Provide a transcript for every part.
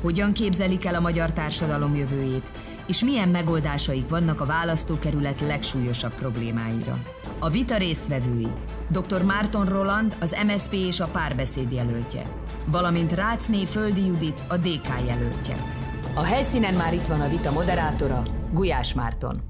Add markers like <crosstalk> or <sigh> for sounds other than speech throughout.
hogyan képzelik el a magyar társadalom jövőjét, és milyen megoldásaik vannak a választókerület legsúlyosabb problémáira. A vita résztvevői dr. Márton Roland, az MSP és a párbeszéd jelöltje, valamint Rácné Földi Judit, a DK jelöltje. A helyszínen már itt van a vita moderátora, Gulyás Márton.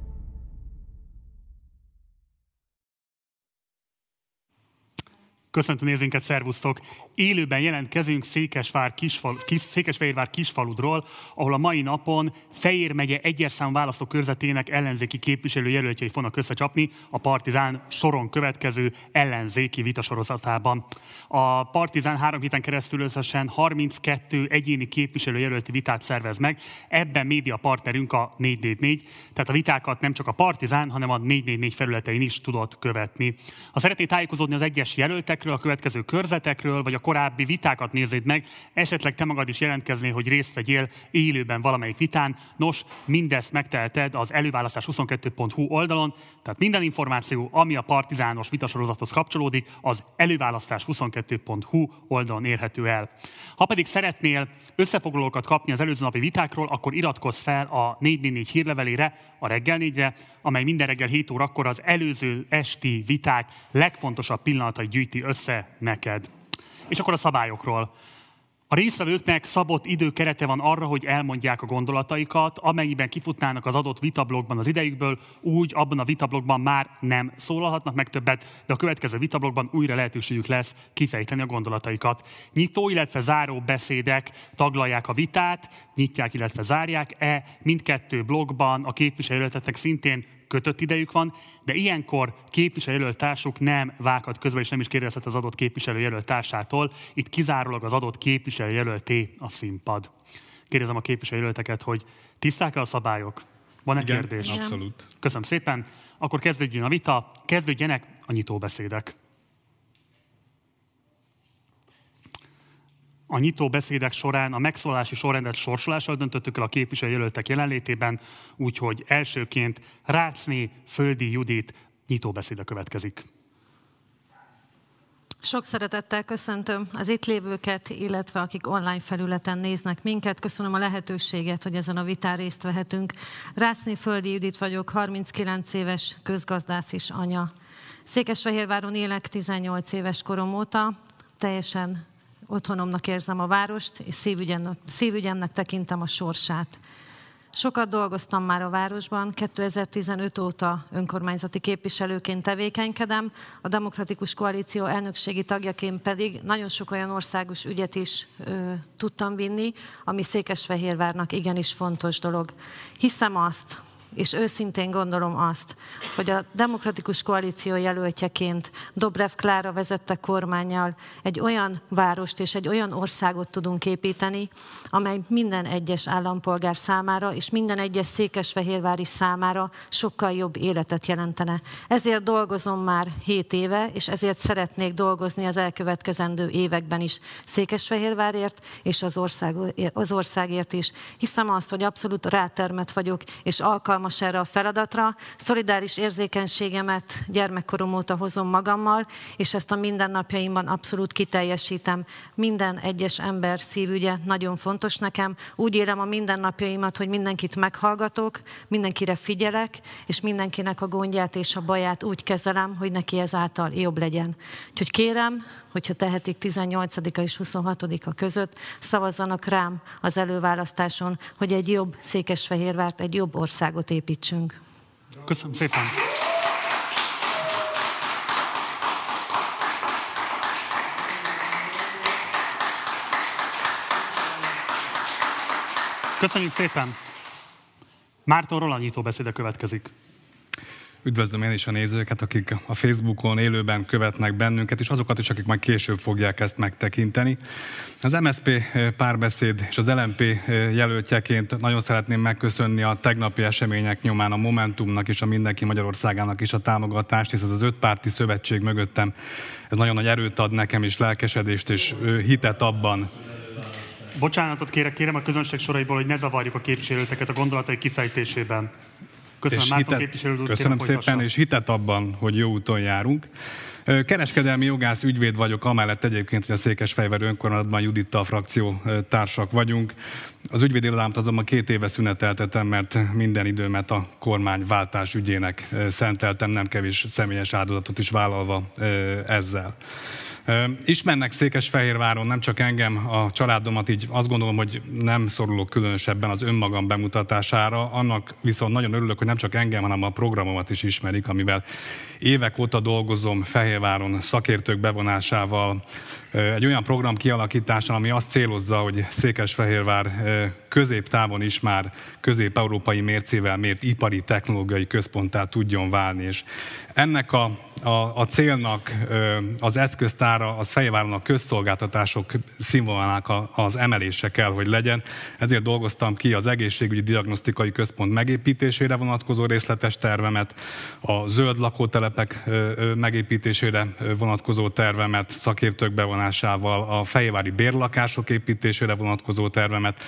Köszöntöm nézőinket, szervusztok! Élőben jelentkezünk Székesvár kisfal, kis, Székesfehérvár kisfaludról, ahol a mai napon Fejér megye egyes szám választókörzetének ellenzéki képviselőjelöltjei fognak összecsapni a Partizán soron következő ellenzéki vitasorozatában. A Partizán három héten keresztül összesen 32 egyéni képviselőjelölti vitát szervez meg, ebben média partnerünk a 444, tehát a vitákat nem csak a Partizán, hanem a 444 felületein is tudott követni. Ha szeretnél tájékozódni az egyes jelöltek, ezekről a következő körzetekről, vagy a korábbi vitákat nézzéd meg, esetleg te magad is jelentkeznél, hogy részt vegyél élőben valamelyik vitán. Nos, mindezt megteheted az előválasztás22.hu oldalon, tehát minden információ, ami a partizános vitasorozathoz kapcsolódik, az előválasztás22.hu oldalon érhető el. Ha pedig szeretnél összefoglalókat kapni az előző napi vitákról, akkor iratkozz fel a 444 hírlevelére, a reggel 4-re, amely minden reggel 7 órakor az előző esti viták legfontosabb pillanatai gyűjti össze neked. És akkor a szabályokról. A résztvevőknek szabott időkerete van arra, hogy elmondják a gondolataikat, amennyiben kifutnának az adott vitablogban az idejükből, úgy abban a vitablogban már nem szólalhatnak meg többet, de a következő vitablogban újra lehetőségük lesz kifejteni a gondolataikat. Nyitó, illetve záró beszédek taglalják a vitát, nyitják, illetve zárják-e. Mindkettő blogban a képviselőletetnek szintén kötött idejük van, de ilyenkor képviselőjelölt társuk nem vághat közben, és nem is kérdezhet az adott képviselőjelölt társától. Itt kizárólag az adott képviselőjelölté a színpad. Kérdezem a képviselőjelölteket, hogy tiszták-e a szabályok? Van-e Igen, kérdés? abszolút. Köszönöm szépen. Akkor kezdődjön a vita, kezdődjenek a nyitóbeszédek. A nyitó beszédek során a megszólalási sorrendet sorsolással döntöttük el a képviselőjelöltek jelenlétében, úgyhogy elsőként Rácné Földi Judit nyitóbeszéde következik. Sok szeretettel köszöntöm az itt lévőket, illetve akik online felületen néznek minket. Köszönöm a lehetőséget, hogy ezen a vitán részt vehetünk. Rászni Földi Judit vagyok, 39 éves közgazdász és anya. Székesfehérváron élek 18 éves korom óta, teljesen otthonomnak érzem a várost, és szívügyemnek, szívügyemnek tekintem a sorsát. Sokat dolgoztam már a városban, 2015 óta önkormányzati képviselőként tevékenykedem, a Demokratikus Koalíció elnökségi tagjaként pedig nagyon sok olyan országos ügyet is ö, tudtam vinni, ami Székesfehérvárnak igenis fontos dolog. Hiszem azt, és őszintén gondolom azt, hogy a Demokratikus Koalíció jelöltjeként Dobrev Klára vezette kormányjal egy olyan várost és egy olyan országot tudunk építeni, amely minden egyes állampolgár számára és minden egyes székesfehérvári számára sokkal jobb életet jelentene. Ezért dolgozom már 7 éve, és ezért szeretnék dolgozni az elkövetkezendő években is Székesfehérvárért és az, ország, az országért is. Hiszem azt, hogy abszolút rátermet vagyok, és alkalmas alkalmas erre a feladatra. Szolidáris érzékenységemet gyermekkorom óta hozom magammal, és ezt a mindennapjaimban abszolút kiteljesítem. Minden egyes ember szívügye nagyon fontos nekem. Úgy élem a mindennapjaimat, hogy mindenkit meghallgatok, mindenkire figyelek, és mindenkinek a gondját és a baját úgy kezelem, hogy neki ezáltal jobb legyen. Úgyhogy kérem, hogyha tehetik 18-a és 26-a között, szavazzanak rám az előválasztáson, hogy egy jobb Székesfehérvárt, egy jobb országot építsünk. Köszönöm szépen! Köszönjük szépen! Márton Roland nyitó beszéde következik. Üdvözlöm én is a nézőket, akik a Facebookon élőben követnek bennünket, és azokat is, akik majd később fogják ezt megtekinteni. Az MSP eh, párbeszéd és az LMP eh, jelöltjeként nagyon szeretném megköszönni a tegnapi események nyomán a Momentumnak és a Mindenki Magyarországának is a támogatást, hisz ez az ötpárti szövetség mögöttem, ez nagyon nagy erőt ad nekem és lelkesedést és hitet abban, Bocsánatot kérek, kérem a közönség soraiból, hogy ne zavarjuk a képviselőteket a gondolatai kifejtésében. Köszönöm, és hitet, képviselő Köszönöm szépen, és hitet abban, hogy jó úton járunk. Kereskedelmi jogász ügyvéd vagyok, amellett egyébként, hogy a Székesfehérvár önkormányzatban Juditta a frakció társak vagyunk. Az ügyvédi irodámat azonban két éve szüneteltetem, mert minden időmet a kormányváltás ügyének szenteltem, nem kevés személyes áldozatot is vállalva ezzel. Ismernek Székesfehérváron nem csak engem, a családomat, így azt gondolom, hogy nem szorulok különösebben az önmagam bemutatására, annak viszont nagyon örülök, hogy nem csak engem, hanem a programomat is ismerik, amivel évek óta dolgozom Fehérváron szakértők bevonásával, egy olyan program kialakítása, ami azt célozza, hogy Székesfehérvár középtávon is már közép-európai mércével mért ipari technológiai központtá tudjon válni. És ennek a, a, a célnak az eszköztára az Fehérváron a közszolgáltatások színvonalának az emelése kell, hogy legyen. Ezért dolgoztam ki az egészségügyi diagnosztikai központ megépítésére vonatkozó részletes tervemet, a zöld lakótelepek megépítésére vonatkozó tervemet, szakértők bevonásával, a fejvári bérlakások építésére vonatkozó tervemet,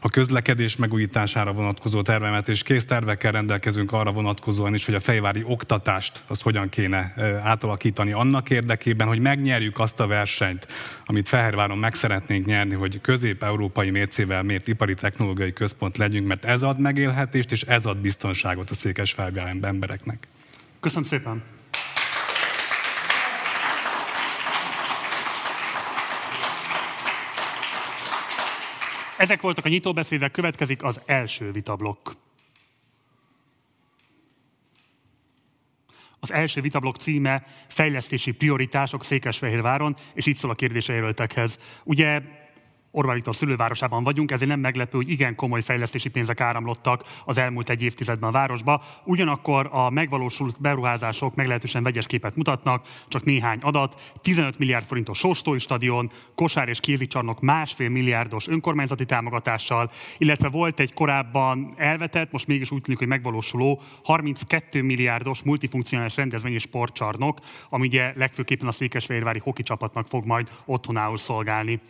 a közlekedés megújítására vonatkozó tervemet, és kész tervekkel rendelkezünk arra vonatkozóan is, hogy a fejvári oktatást azt hogyan kéne átalakítani annak érdekében, hogy megnyerjük azt a versenyt, amit Fehérváron meg szeretnénk nyerni, hogy közép-európai mércével mért ipari technológiai központ legyünk, mert ez ad megélhetést, és ez ad biztonságot a székesfehérvári embereknek. Köszönöm szépen! Ezek voltak a nyitóbeszédek, következik az első vitablokk. Az első vitablok címe Fejlesztési prioritások Székesfehérváron, és így szól a kérdése jelöltekhez. Ugye Orbán Viktor szülővárosában vagyunk, ezért nem meglepő, hogy igen komoly fejlesztési pénzek áramlottak az elmúlt egy évtizedben a városba. Ugyanakkor a megvalósult beruházások meglehetősen vegyes képet mutatnak, csak néhány adat. 15 milliárd forintos Sóstói stadion, kosár és kézicsarnok másfél milliárdos önkormányzati támogatással, illetve volt egy korábban elvetett, most mégis úgy tűnik, hogy megvalósuló 32 milliárdos multifunkcionális rendezvény és sportcsarnok, ami ugye legfőképpen a Székesfehérvári hoki csapatnak fog majd otthonául szolgálni.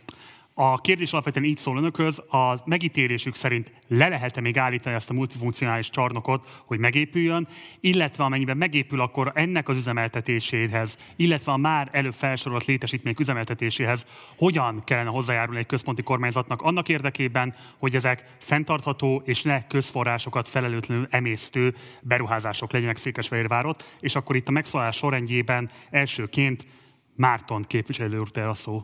A kérdés alapvetően így szól önökhöz, a megítélésük szerint le lehet-e még állítani ezt a multifunkcionális csarnokot, hogy megépüljön, illetve amennyiben megépül, akkor ennek az üzemeltetéséhez, illetve a már előbb felsorolt létesítmények üzemeltetéséhez hogyan kellene hozzájárulni egy központi kormányzatnak annak érdekében, hogy ezek fenntartható és ne közforrásokat felelőtlenül emésztő beruházások legyenek Székesfehérvárot, és akkor itt a megszólalás sorrendjében elsőként Márton képviselő úr a szó.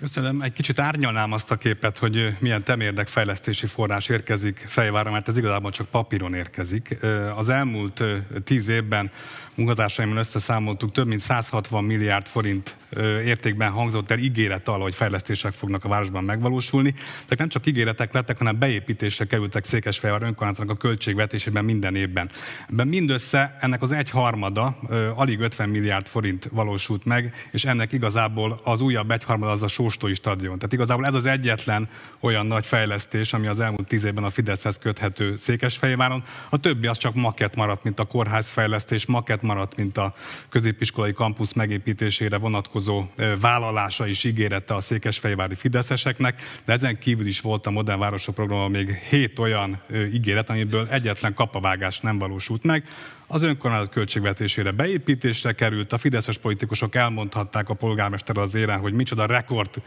Köszönöm. Egy kicsit árnyalnám azt a képet, hogy milyen temérdek fejlesztési forrás érkezik Fejvára, mert ez igazából csak papíron érkezik. Az elmúlt tíz évben munkatársaimmal összeszámoltuk, több mint 160 milliárd forint értékben hangzott el ígéret arra, hogy fejlesztések fognak a városban megvalósulni. De nem csak ígéretek lettek, hanem beépítésre kerültek Székesfehérvár önkormányzatnak a költségvetésében minden évben. Ebben mindössze ennek az egy harmada, alig 50 milliárd forint valósult meg, és ennek igazából az újabb egyharmada az a Sóstói stadion. Tehát igazából ez az egyetlen olyan nagy fejlesztés, ami az elmúlt tíz évben a Fideszhez köthető Székesfehérváron. A többi az csak maket maradt, mint a kórház fejlesztés, maket maradt, mint a középiskolai kampusz megépítésére vonatkozó vállalása és ígérete a székesfehérvári fideszeseknek, de ezen kívül is volt a Modern Városok programban még hét olyan ígéret, amiből egyetlen kapavágás nem valósult meg az önkormányzat költségvetésére beépítésre került. A fideszes politikusok elmondhatták a polgármester az éren, hogy micsoda rekord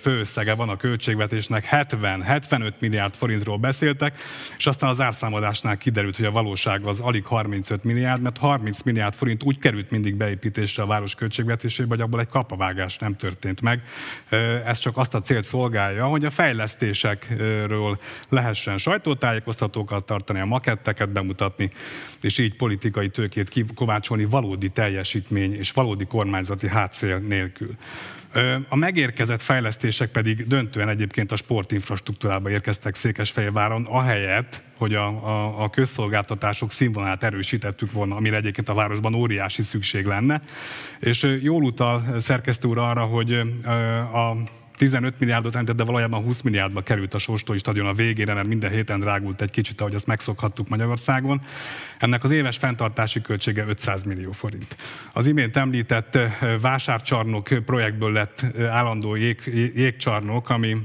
főösszege van a költségvetésnek, 70-75 milliárd forintról beszéltek, és aztán az árszámadásnál kiderült, hogy a valóság az alig 35 milliárd, mert 30 milliárd forint úgy került mindig beépítésre a város költségvetésébe, hogy abból egy kapavágás nem történt meg. Ez csak azt a célt szolgálja, hogy a fejlesztésekről lehessen sajtótájékoztatókat tartani, a maketteket bemutatni, és így politikai tőkét kikovácsolni valódi teljesítmény és valódi kormányzati hátszél nélkül. A megérkezett fejlesztések pedig döntően egyébként a sportinfrastruktúrába érkeztek Székesfehérváron, ahelyett, hogy a, a, a közszolgáltatások színvonalát erősítettük volna, amire egyébként a városban óriási szükség lenne. És jól utal szerkesztő úr arra, hogy a 15 milliárdot említett, de valójában 20 milliárdba került a Sóstói stadion a végére, mert minden héten drágult egy kicsit, ahogy azt megszokhattuk Magyarországon. Ennek az éves fenntartási költsége 500 millió forint. Az imént említett vásárcsarnok projektből lett állandó jég, jégcsarnok, ami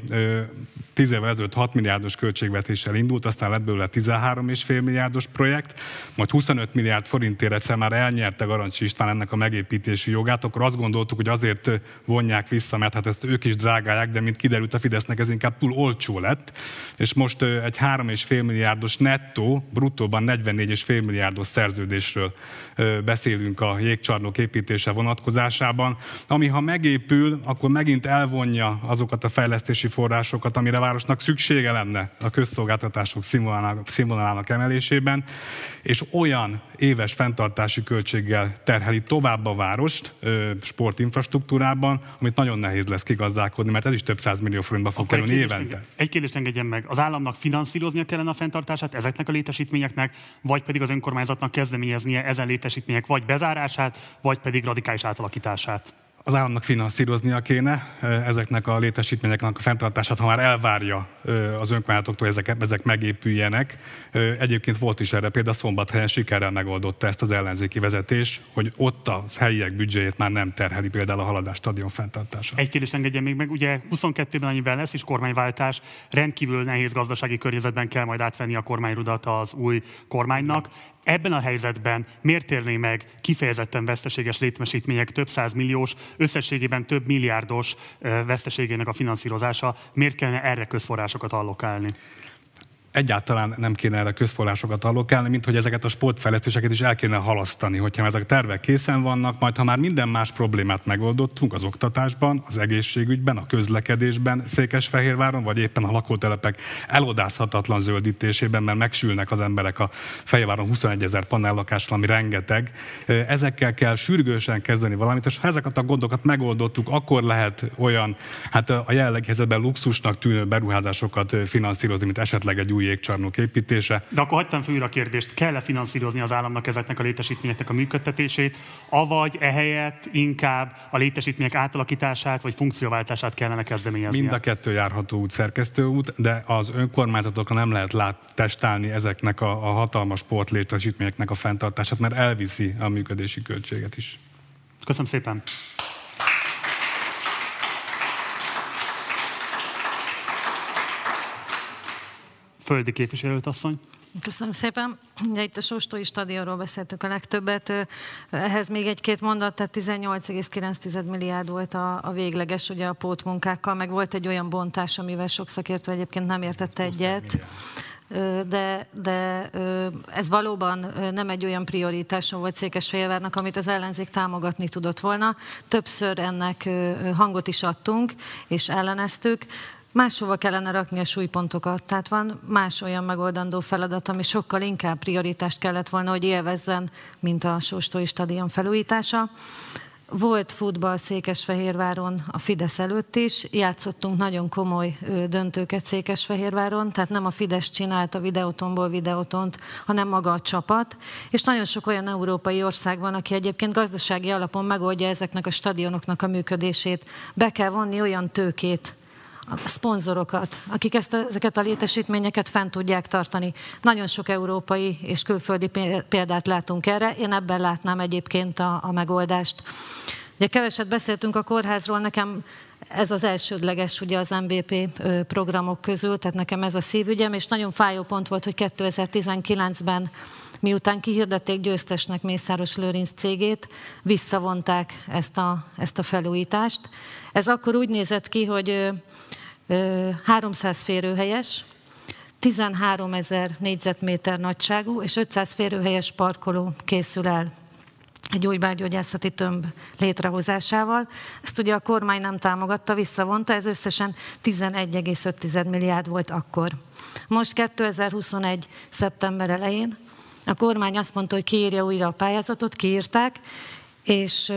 10 évvel ezelőtt 6 milliárdos költségvetéssel indult, aztán lett belőle 13,5 milliárdos projekt, majd 25 milliárd forintért egyszer már elnyerte Garancsi István ennek a megépítési jogát, akkor azt gondoltuk, hogy azért vonják vissza, mert hát ezt ők is drágálják, de mint kiderült a Fidesznek ez inkább túl olcsó lett, és most egy 3,5 milliárdos nettó, bruttóban 44,5 milliárdos szerződésről beszélünk a jégcsarnok építése vonatkozásában, ami ha megépül, akkor megint elvonja azokat a fejlesztési forrásokat, amire városnak szüksége lenne a közszolgáltatások színvonalának, színvonalának emelésében, és olyan éves fenntartási költséggel terheli tovább a várost sportinfrastruktúrában, amit nagyon nehéz lesz kigazdálkodni, mert ez is több millió forintba fog kerülni évente. Egy kérdést engedjen meg. Az államnak finanszíroznia kellene a fenntartását ezeknek a létesítményeknek, vagy pedig az önkormányzatnak kezdeményeznie ezen létesítmények vagy bezárását, vagy pedig radikális átalakítását? Az államnak finanszíroznia kéne ezeknek a létesítményeknek a fenntartását, ha már elvárja az önkormányzatoktól, ezek, ezek megépüljenek. Egyébként volt is erre például Szombathelyen sikerrel megoldotta ezt az ellenzéki vezetés, hogy ott a helyiek büdzséjét már nem terheli például a haladás stadion fenntartása. Egy kérdést engedjen még meg, ugye 22-ben annyiben lesz is kormányváltás, rendkívül nehéz gazdasági környezetben kell majd átvenni a kormányrudat az új kormánynak. Ebben a helyzetben miért érné meg kifejezetten veszteséges létmesítmények több milliós, összességében több milliárdos veszteségének a finanszírozása, miért kellene erre közforrásokat allokálni? Egyáltalán nem kéne erre közforrásokat allokálni, mint hogy ezeket a sportfejlesztéseket is el kéne halasztani, hogyha ezek a tervek készen vannak, majd ha már minden más problémát megoldottunk az oktatásban, az egészségügyben, a közlekedésben, Székesfehérváron, vagy éppen a lakótelepek elodázhatatlan zöldítésében, mert megsülnek az emberek a Fehérváron 21 ezer panellakásról, ami rengeteg. Ezekkel kell sürgősen kezdeni valamit, és ha ezeket a gondokat megoldottuk, akkor lehet olyan, hát a jelenlegi helyzetben luxusnak tűnő beruházásokat finanszírozni, mint esetleg egy új új jégcsarnok építése. De akkor hagytam fel a kérdést, kell-e finanszírozni az államnak ezeknek a létesítményeknek a működtetését, avagy ehelyett inkább a létesítmények átalakítását vagy funkcióváltását kellene kezdeményezni? Mind a kettő járható út, szerkesztő út, de az önkormányzatokra nem lehet lát, testálni ezeknek a, a hatalmas sportlétesítményeknek a fenntartását, mert elviszi a működési költséget is. Köszönöm szépen! Földi képviselőt asszony. Köszönöm szépen. Ugye itt a Sóstói stadionról beszéltük a legtöbbet. Ehhez még egy-két mondat, tehát 18,9 milliárd volt a, a végleges ugye a pótmunkákkal, meg volt egy olyan bontás, amivel sok szakértő egyébként nem értette egyet de, de ez valóban nem egy olyan prioritása volt Székesfehérvárnak, amit az ellenzék támogatni tudott volna. Többször ennek hangot is adtunk, és elleneztük. Máshova kellene rakni a súlypontokat, tehát van más olyan megoldandó feladat, ami sokkal inkább prioritást kellett volna, hogy élvezzen, mint a Sóstói stadion felújítása. Volt futball Székesfehérváron a Fidesz előtt is, játszottunk nagyon komoly döntőket Székesfehérváron, tehát nem a Fidesz csinált a videótonból videótont, hanem maga a csapat, és nagyon sok olyan európai ország van, aki egyébként gazdasági alapon megoldja ezeknek a stadionoknak a működését. Be kell vonni olyan tőkét, a szponzorokat, akik ezt, ezeket a létesítményeket fent tudják tartani. Nagyon sok európai és külföldi példát látunk erre, én ebben látnám egyébként a, a megoldást. Ugye keveset beszéltünk a kórházról, nekem ez az elsődleges ugye az MVP programok közül, tehát nekem ez a szívügyem, és nagyon fájó pont volt, hogy 2019-ben miután kihirdették győztesnek Mészáros Lőrinc cégét, visszavonták ezt a, ezt a felújítást. Ez akkor úgy nézett ki, hogy 300 férőhelyes, 13 ezer négyzetméter nagyságú és 500 férőhelyes parkoló készül el egy gyógybárgyógyászati tömb létrehozásával. Ezt ugye a kormány nem támogatta, visszavonta, ez összesen 11,5 milliárd volt akkor. Most 2021. szeptember elején A kormány azt mondta, hogy kiírja újra a pályázatot, kiírták, és,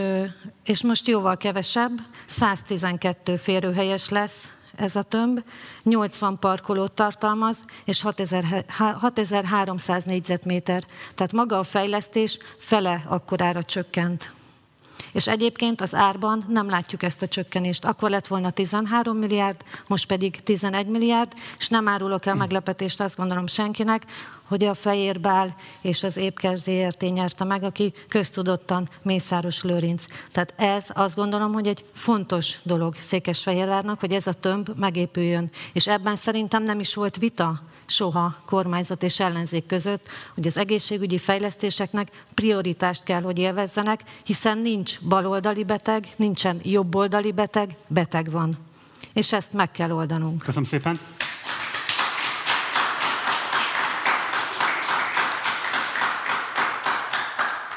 és most jóval kevesebb, 112 férőhelyes lesz ez a tömb, 80 parkolót tartalmaz, és 6300 négyzetméter. Tehát maga a fejlesztés fele akkorára csökkent. És egyébként az árban nem látjuk ezt a csökkenést. Akkor lett volna 13 milliárd, most pedig 11 milliárd, és nem árulok el meglepetést, azt gondolom senkinek, hogy a Fehérbál és az Épker ZRT nyerte meg, aki köztudottan Mészáros Lőrinc. Tehát ez azt gondolom, hogy egy fontos dolog Székesfehérvárnak, hogy ez a tömb megépüljön. És ebben szerintem nem is volt vita soha kormányzat és ellenzék között, hogy az egészségügyi fejlesztéseknek prioritást kell, hogy élvezzenek, hiszen nincs baloldali beteg, nincsen jobboldali beteg, beteg van. És ezt meg kell oldanunk. Köszönöm szépen.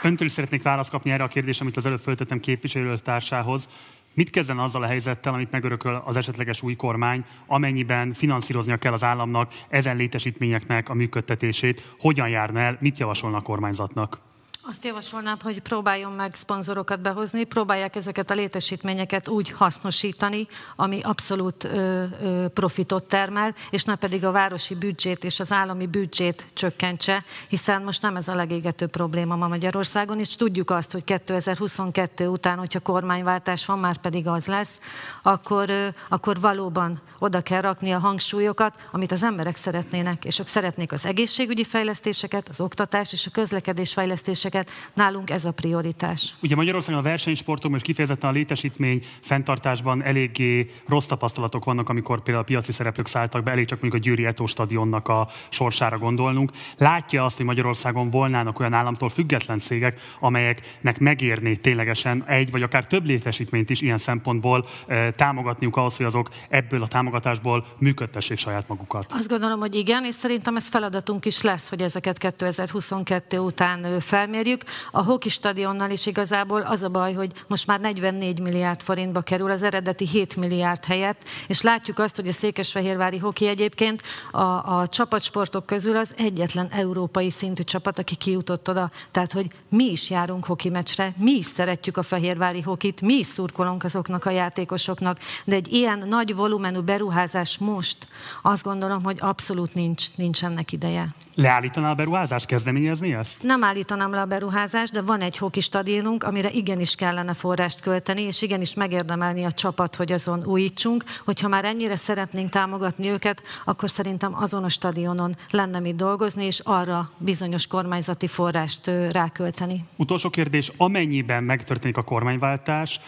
Öntől is szeretnék választ kapni erre a kérdésre, amit az előbb föltettem képviselőtársához. Mit kezden azzal a helyzettel, amit megörököl az esetleges új kormány, amennyiben finanszíroznia kell az államnak ezen létesítményeknek a működtetését? Hogyan járna el, mit javasolna a kormányzatnak? Azt javasolnám, hogy próbáljon meg szponzorokat behozni, próbálják ezeket a létesítményeket úgy hasznosítani, ami abszolút ö, ö, profitot termel, és ne pedig a városi büdzsét és az állami büdzsét csökkentse, hiszen most nem ez a legégető probléma ma Magyarországon, és tudjuk azt, hogy 2022 után, hogyha kormányváltás van, már pedig az lesz, akkor, ö, akkor valóban oda kell rakni a hangsúlyokat, amit az emberek szeretnének, és ők szeretnék az egészségügyi fejlesztéseket, az oktatás és a közlekedés fejlesztéseket, ezeket. Nálunk ez a prioritás. Ugye Magyarországon a versenysportok most kifejezetten a létesítmény fenntartásban eléggé rossz tapasztalatok vannak, amikor például a piaci szereplők szálltak be, elég csak mondjuk a Győri Etó stadionnak a sorsára gondolnunk. Látja azt, hogy Magyarországon volnának olyan államtól független cégek, amelyeknek megérné ténylegesen egy vagy akár több létesítményt is ilyen szempontból e, támogatniuk ahhoz, hogy azok ebből a támogatásból működtessék saját magukat. Azt gondolom, hogy igen, és szerintem ez feladatunk is lesz, hogy ezeket 2022 után felmérjük ismerjük. A hoki stadionnal is igazából az a baj, hogy most már 44 milliárd forintba kerül az eredeti 7 milliárd helyett, és látjuk azt, hogy a Székesfehérvári hoki egyébként a, a csapatsportok közül az egyetlen európai szintű csapat, aki kijutott oda. Tehát, hogy mi is járunk hoki meccsre, mi is szeretjük a fehérvári hokit, mi is szurkolunk azoknak a játékosoknak, de egy ilyen nagy volumenű beruházás most azt gondolom, hogy abszolút nincs, nincs ennek ideje. Leállítaná a beruházást, kezdeményezni ezt? Nem állítanám le a beruházást, de van egy hoki stadionunk, amire igenis kellene forrást költeni, és igenis megérdemelni a csapat, hogy azon újítsunk. Hogyha már ennyire szeretnénk támogatni őket, akkor szerintem azon a stadionon lenne mit dolgozni, és arra bizonyos kormányzati forrást rákölteni. Utolsó kérdés, amennyiben megtörténik a kormányváltás,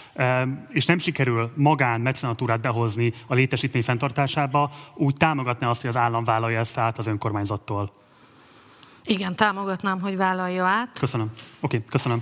és nem sikerül magán mecenatúrát behozni a létesítmény fenntartásába, úgy támogatná azt, hogy az állam vállalja ezt át az önkormányzattól? Igen, támogatnám, hogy vállalja át. Köszönöm. Oké, okay, köszönöm.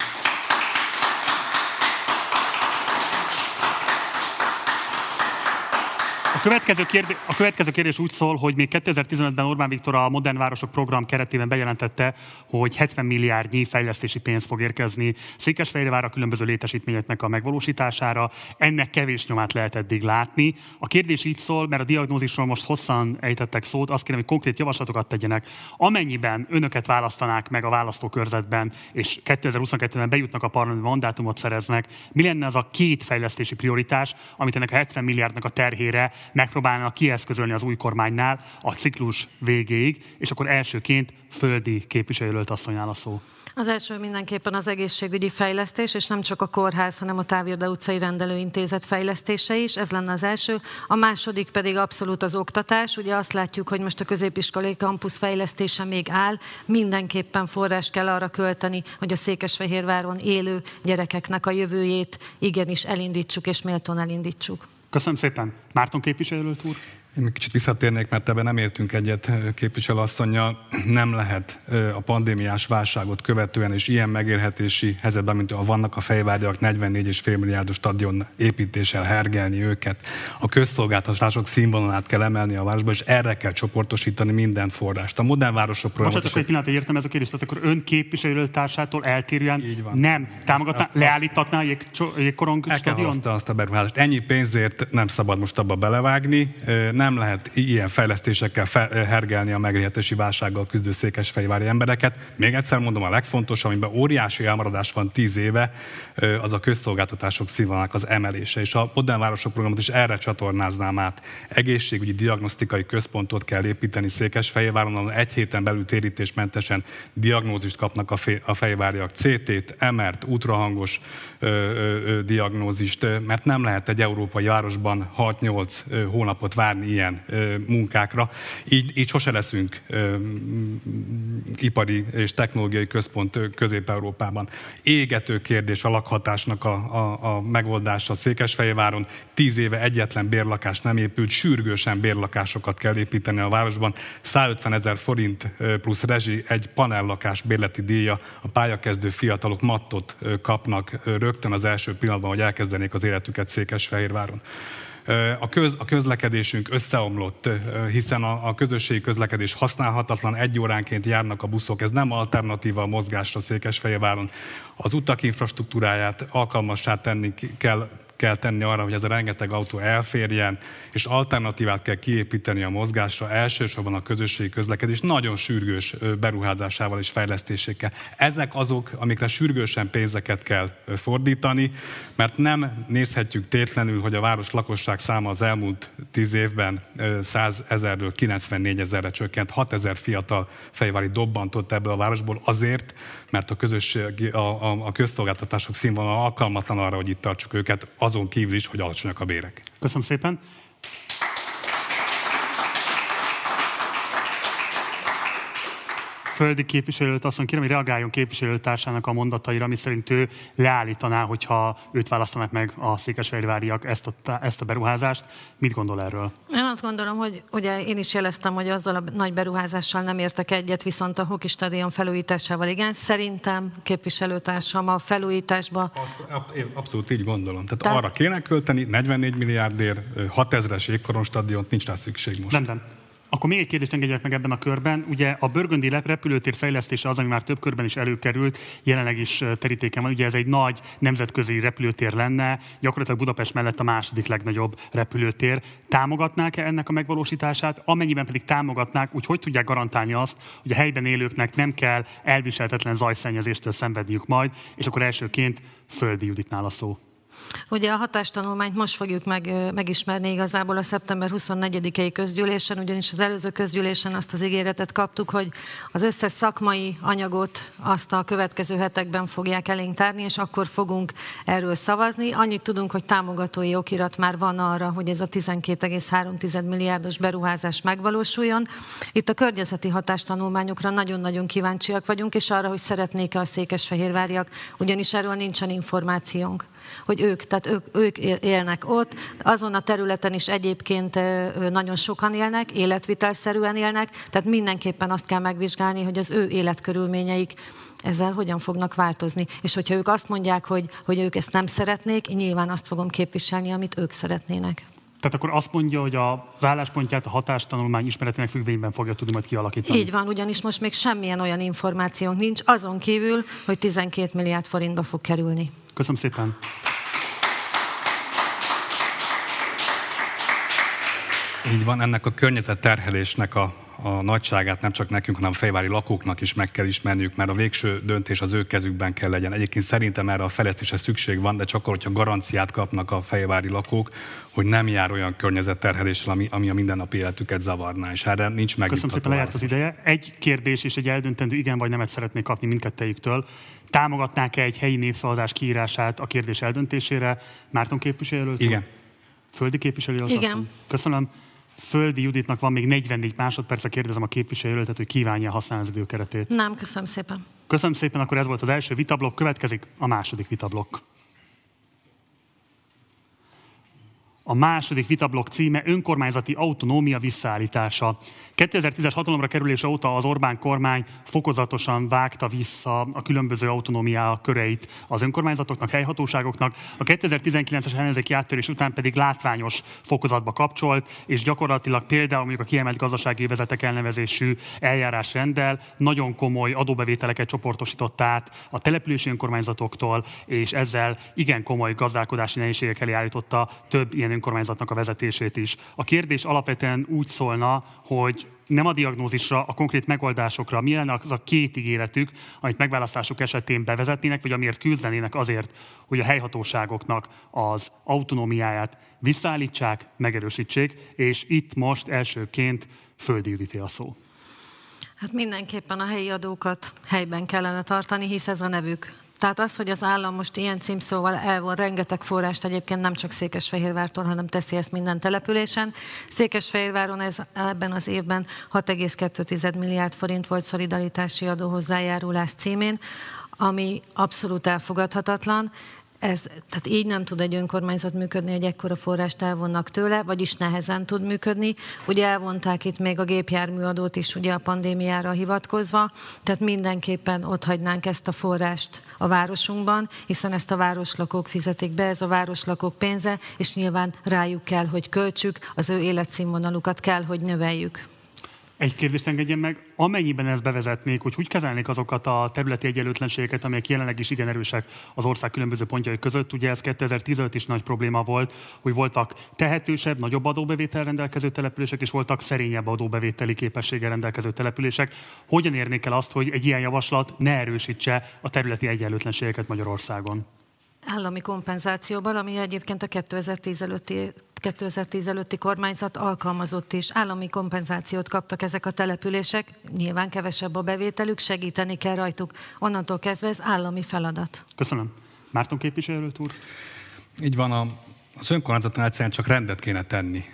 A következő, kérdés, a következő kérdés úgy szól, hogy még 2015-ben Orbán Viktor a Modern Városok program keretében bejelentette, hogy 70 milliárdnyi fejlesztési pénz fog érkezni Székesfehérvár a különböző létesítményeknek a megvalósítására. Ennek kevés nyomát lehet eddig látni. A kérdés így szól, mert a diagnózisról most hosszan ejtettek szót, azt kérem, hogy konkrét javaslatokat tegyenek. Amennyiben önöket választanák meg a választókörzetben, és 2022-ben bejutnak a parlament mandátumot szereznek, mi lenne az a két fejlesztési prioritás, amit ennek a 70 milliárdnak a terhére megpróbálnak kieszközölni az új kormánynál a ciklus végéig, és akkor elsőként földi képviselőt asszony a szó. Az első mindenképpen az egészségügyi fejlesztés, és nem csak a kórház, hanem a Távirda utcai rendelőintézet fejlesztése is, ez lenne az első. A második pedig abszolút az oktatás. Ugye azt látjuk, hogy most a középiskolai kampusz fejlesztése még áll, mindenképpen forrás kell arra költeni, hogy a Székesfehérváron élő gyerekeknek a jövőjét igenis elindítsuk és méltón elindítsuk. Köszönöm szépen. Márton képviselő úr. Én még kicsit visszatérnék, mert ebben nem értünk egyet képviselőasszonyjal. <clears throat> Nem lehet a pandémiás válságot követően és ilyen megélhetési helyzetben, mint a vannak a fejvárgyak 44,5 milliárdos stadion építéssel hergelni őket. A közszolgáltatások színvonalát kell emelni a városba, és erre kell csoportosítani minden forrást. A modern városok programot... Bocsánat, egy pillanat, értem ez a kérdést, tehát akkor ön képviselőtársától eltérően nem támogatná, leállítatná a jégkorong stadion? azt a beruházást. Ennyi pénzért nem szabad most abba belevágni nem lehet ilyen fejlesztésekkel hergelni a megélhetési válsággal küzdő székesfehérvári embereket. Még egyszer mondom, a legfontosabb, amiben óriási elmaradás van tíz éve, az a közszolgáltatások színvonalának az emelése. És a Modern Városok programot is erre csatornáznám át. Egészségügyi diagnosztikai központot kell építeni Székesfehérváron, ahol egy héten belül térítésmentesen diagnózist kapnak a, fe, a fejváriak. CT-t, MR-t, ultrahangos ö, ö, diagnózist, mert nem lehet egy európai városban 6-8 hónapot várni ilyen munkákra. Így, így sose leszünk ipari és technológiai központ Közép-Európában. Égető kérdés a lakhatásnak a, a, a megoldása Székesfehérváron. Tíz éve egyetlen bérlakás nem épült, sürgősen bérlakásokat kell építeni a városban. 150 ezer forint plusz rezsi, egy panellakás bérleti díja. A pályakezdő fiatalok mattot kapnak rögtön az első pillanatban, hogy elkezdenék az életüket Székesfehérváron. A, köz, a közlekedésünk összeomlott, hiszen a, a közösségi közlekedés használhatatlan, egy óránként járnak a buszok, ez nem alternatíva a mozgásra Székesfehérváron. Az utak infrastruktúráját alkalmassá tenni kell kell tenni arra, hogy ez a rengeteg autó elférjen, és alternatívát kell kiépíteni a mozgásra, elsősorban a közösségi közlekedés nagyon sürgős beruházásával és fejlesztésékkel. Ezek azok, amikre sürgősen pénzeket kell fordítani, mert nem nézhetjük tétlenül, hogy a város lakosság száma az elmúlt tíz évben 100 ezerről 94 ezerre csökkent, 6 ezer fiatal fejvári dobbantott ebből a városból azért, mert a, közösség, a, a, a közszolgáltatások színvonal alkalmatlan arra, hogy itt tartsuk őket, azon kívül is, hogy alacsonyak a bérek. Köszönöm szépen. Földi képviselőt azt kérem, hogy reagáljon képviselőtársának a mondataira, ami szerint ő leállítaná, hogyha őt választanak meg a székesfehérváriak ezt a, ezt a beruházást. Mit gondol erről? Én azt gondolom, hogy ugye én is jeleztem, hogy azzal a nagy beruházással nem értek egyet, viszont a Hoki Stadion felújításával igen. Szerintem képviselőtársam a felújításba... Azt, én abszolút így gondolom. Tehát, Tehát arra kéne költeni, 44 milliárdért, 6000-es égkoron stadiont nincs rá szükség most. Nem, nem. Akkor még egy kérdést engedjek meg ebben a körben. Ugye a Burgundy repülőtér fejlesztése az, ami már több körben is előkerült, jelenleg is terítéken van. Ugye ez egy nagy nemzetközi repülőtér lenne, gyakorlatilag Budapest mellett a második legnagyobb repülőtér. Támogatnák-e ennek a megvalósítását? Amennyiben pedig támogatnák, úgy hogy tudják garantálni azt, hogy a helyben élőknek nem kell elviselhetetlen zajszennyezéstől szenvedniük majd, és akkor elsőként Földi Juditnál a szó. Ugye a hatástanulmányt most fogjuk meg, megismerni igazából a szeptember 24-i közgyűlésen, ugyanis az előző közgyűlésen azt az ígéretet kaptuk, hogy az összes szakmai anyagot azt a következő hetekben fogják elénk tárni, és akkor fogunk erről szavazni. Annyit tudunk, hogy támogatói okirat már van arra, hogy ez a 12,3 milliárdos beruházás megvalósuljon. Itt a környezeti hatástanulmányokra nagyon-nagyon kíváncsiak vagyunk, és arra, hogy szeretnék-e a székesfehérváriak, ugyanis erről nincsen információnk hogy ők, tehát ők, ők élnek ott. Azon a területen is egyébként nagyon sokan élnek, életvitelszerűen élnek, tehát mindenképpen azt kell megvizsgálni, hogy az ő életkörülményeik ezzel hogyan fognak változni. És hogyha ők azt mondják, hogy, hogy ők ezt nem szeretnék, én nyilván azt fogom képviselni, amit ők szeretnének. Tehát akkor azt mondja, hogy az álláspontját a hatástanulmány ismeretének függvényben fogja tudni majd kialakítani. Így van, ugyanis most még semmilyen olyan információnk nincs, azon kívül, hogy 12 milliárd forintba fog kerülni. Köszönöm szépen. Így van, ennek a környezetterhelésnek a, a nagyságát nem csak nekünk, hanem a fejvári lakóknak is meg kell ismerniük, mert a végső döntés az ő kezükben kell legyen. Egyébként szerintem erre a fejlesztésre szükség van, de csak akkor, hogyha garanciát kapnak a fejvári lakók, hogy nem jár olyan környezetterheléssel, ami, ami a mindennapi életüket zavarná, és erre nincs meg. Köszönöm szépen, lejárt az ideje. Egy kérdés és egy eldöntendő igen vagy nemet szeretnék kapni mindkettejüktől. Támogatnák-e egy helyi népszavazás kiírását a kérdés eldöntésére? Márton képviselő? Igen. Földi képviselő? Igen. Köszönöm. Földi Juditnak van még 44 másodperce, kérdezem a képviselőt, hogy kívánja használni az időkeretét. Nem, köszönöm szépen. Köszönöm szépen, akkor ez volt az első vitablok, következik a második vitablok. A második vitablok címe önkormányzati autonómia visszaállítása. 2010-es hatalomra kerülése óta az Orbán kormány fokozatosan vágta vissza a különböző autonómia köreit az önkormányzatoknak, helyhatóságoknak. A 2019-es ellenzéki áttörés után pedig látványos fokozatba kapcsolt, és gyakorlatilag például mondjuk a kiemelt gazdasági vezetek elnevezésű eljárás rendel nagyon komoly adóbevételeket csoportosított át a települési önkormányzatoktól, és ezzel igen komoly gazdálkodási nehézségek elé állította több ilyen önkormányzatnak a vezetését is. A kérdés alapvetően úgy szólna, hogy nem a diagnózisra, a konkrét megoldásokra, mi lenne az a két ígéretük, amit megválasztások esetén bevezetnének, vagy amiért küzdenének azért, hogy a helyhatóságoknak az autonómiáját visszaállítsák, megerősítsék, és itt most elsőként Földi Judité a szó. Hát mindenképpen a helyi adókat helyben kellene tartani, hisz ez a nevük. Tehát az, hogy az állam most ilyen címszóval elvon rengeteg forrást, egyébként nem csak Székesfehérvártól, hanem teszi ezt minden településen. Székesfehérváron ez ebben az évben 6,2 milliárd forint volt szolidaritási adó hozzájárulás címén, ami abszolút elfogadhatatlan. Ez, tehát így nem tud egy önkormányzat működni, hogy ekkora forrást elvonnak tőle, vagyis nehezen tud működni. Ugye elvonták itt még a gépjárműadót is ugye a pandémiára hivatkozva, tehát mindenképpen ott hagynánk ezt a forrást a városunkban, hiszen ezt a városlakók fizetik be, ez a városlakók pénze, és nyilván rájuk kell, hogy költsük, az ő életszínvonalukat kell, hogy növeljük. Egy kérdést engedjen meg, amennyiben ezt bevezetnék, hogy úgy kezelnék azokat a területi egyenlőtlenségeket, amelyek jelenleg is igen erősek az ország különböző pontjai között. Ugye ez 2015 is nagy probléma volt, hogy voltak tehetősebb, nagyobb adóbevétel rendelkező települések, és voltak szerényebb adóbevételi képességgel rendelkező települések. Hogyan érnék el azt, hogy egy ilyen javaslat ne erősítse a területi egyenlőtlenségeket Magyarországon? Állami kompenzációban, ami egyébként a 2010 előtti 2010 előtti kormányzat alkalmazott és állami kompenzációt kaptak ezek a települések, nyilván kevesebb a bevételük, segíteni kell rajtuk. Onnantól kezdve ez állami feladat. Köszönöm. Márton képviselő úr? Így van, a, az önkormányzatnál egyszerűen csak rendet kéne tenni,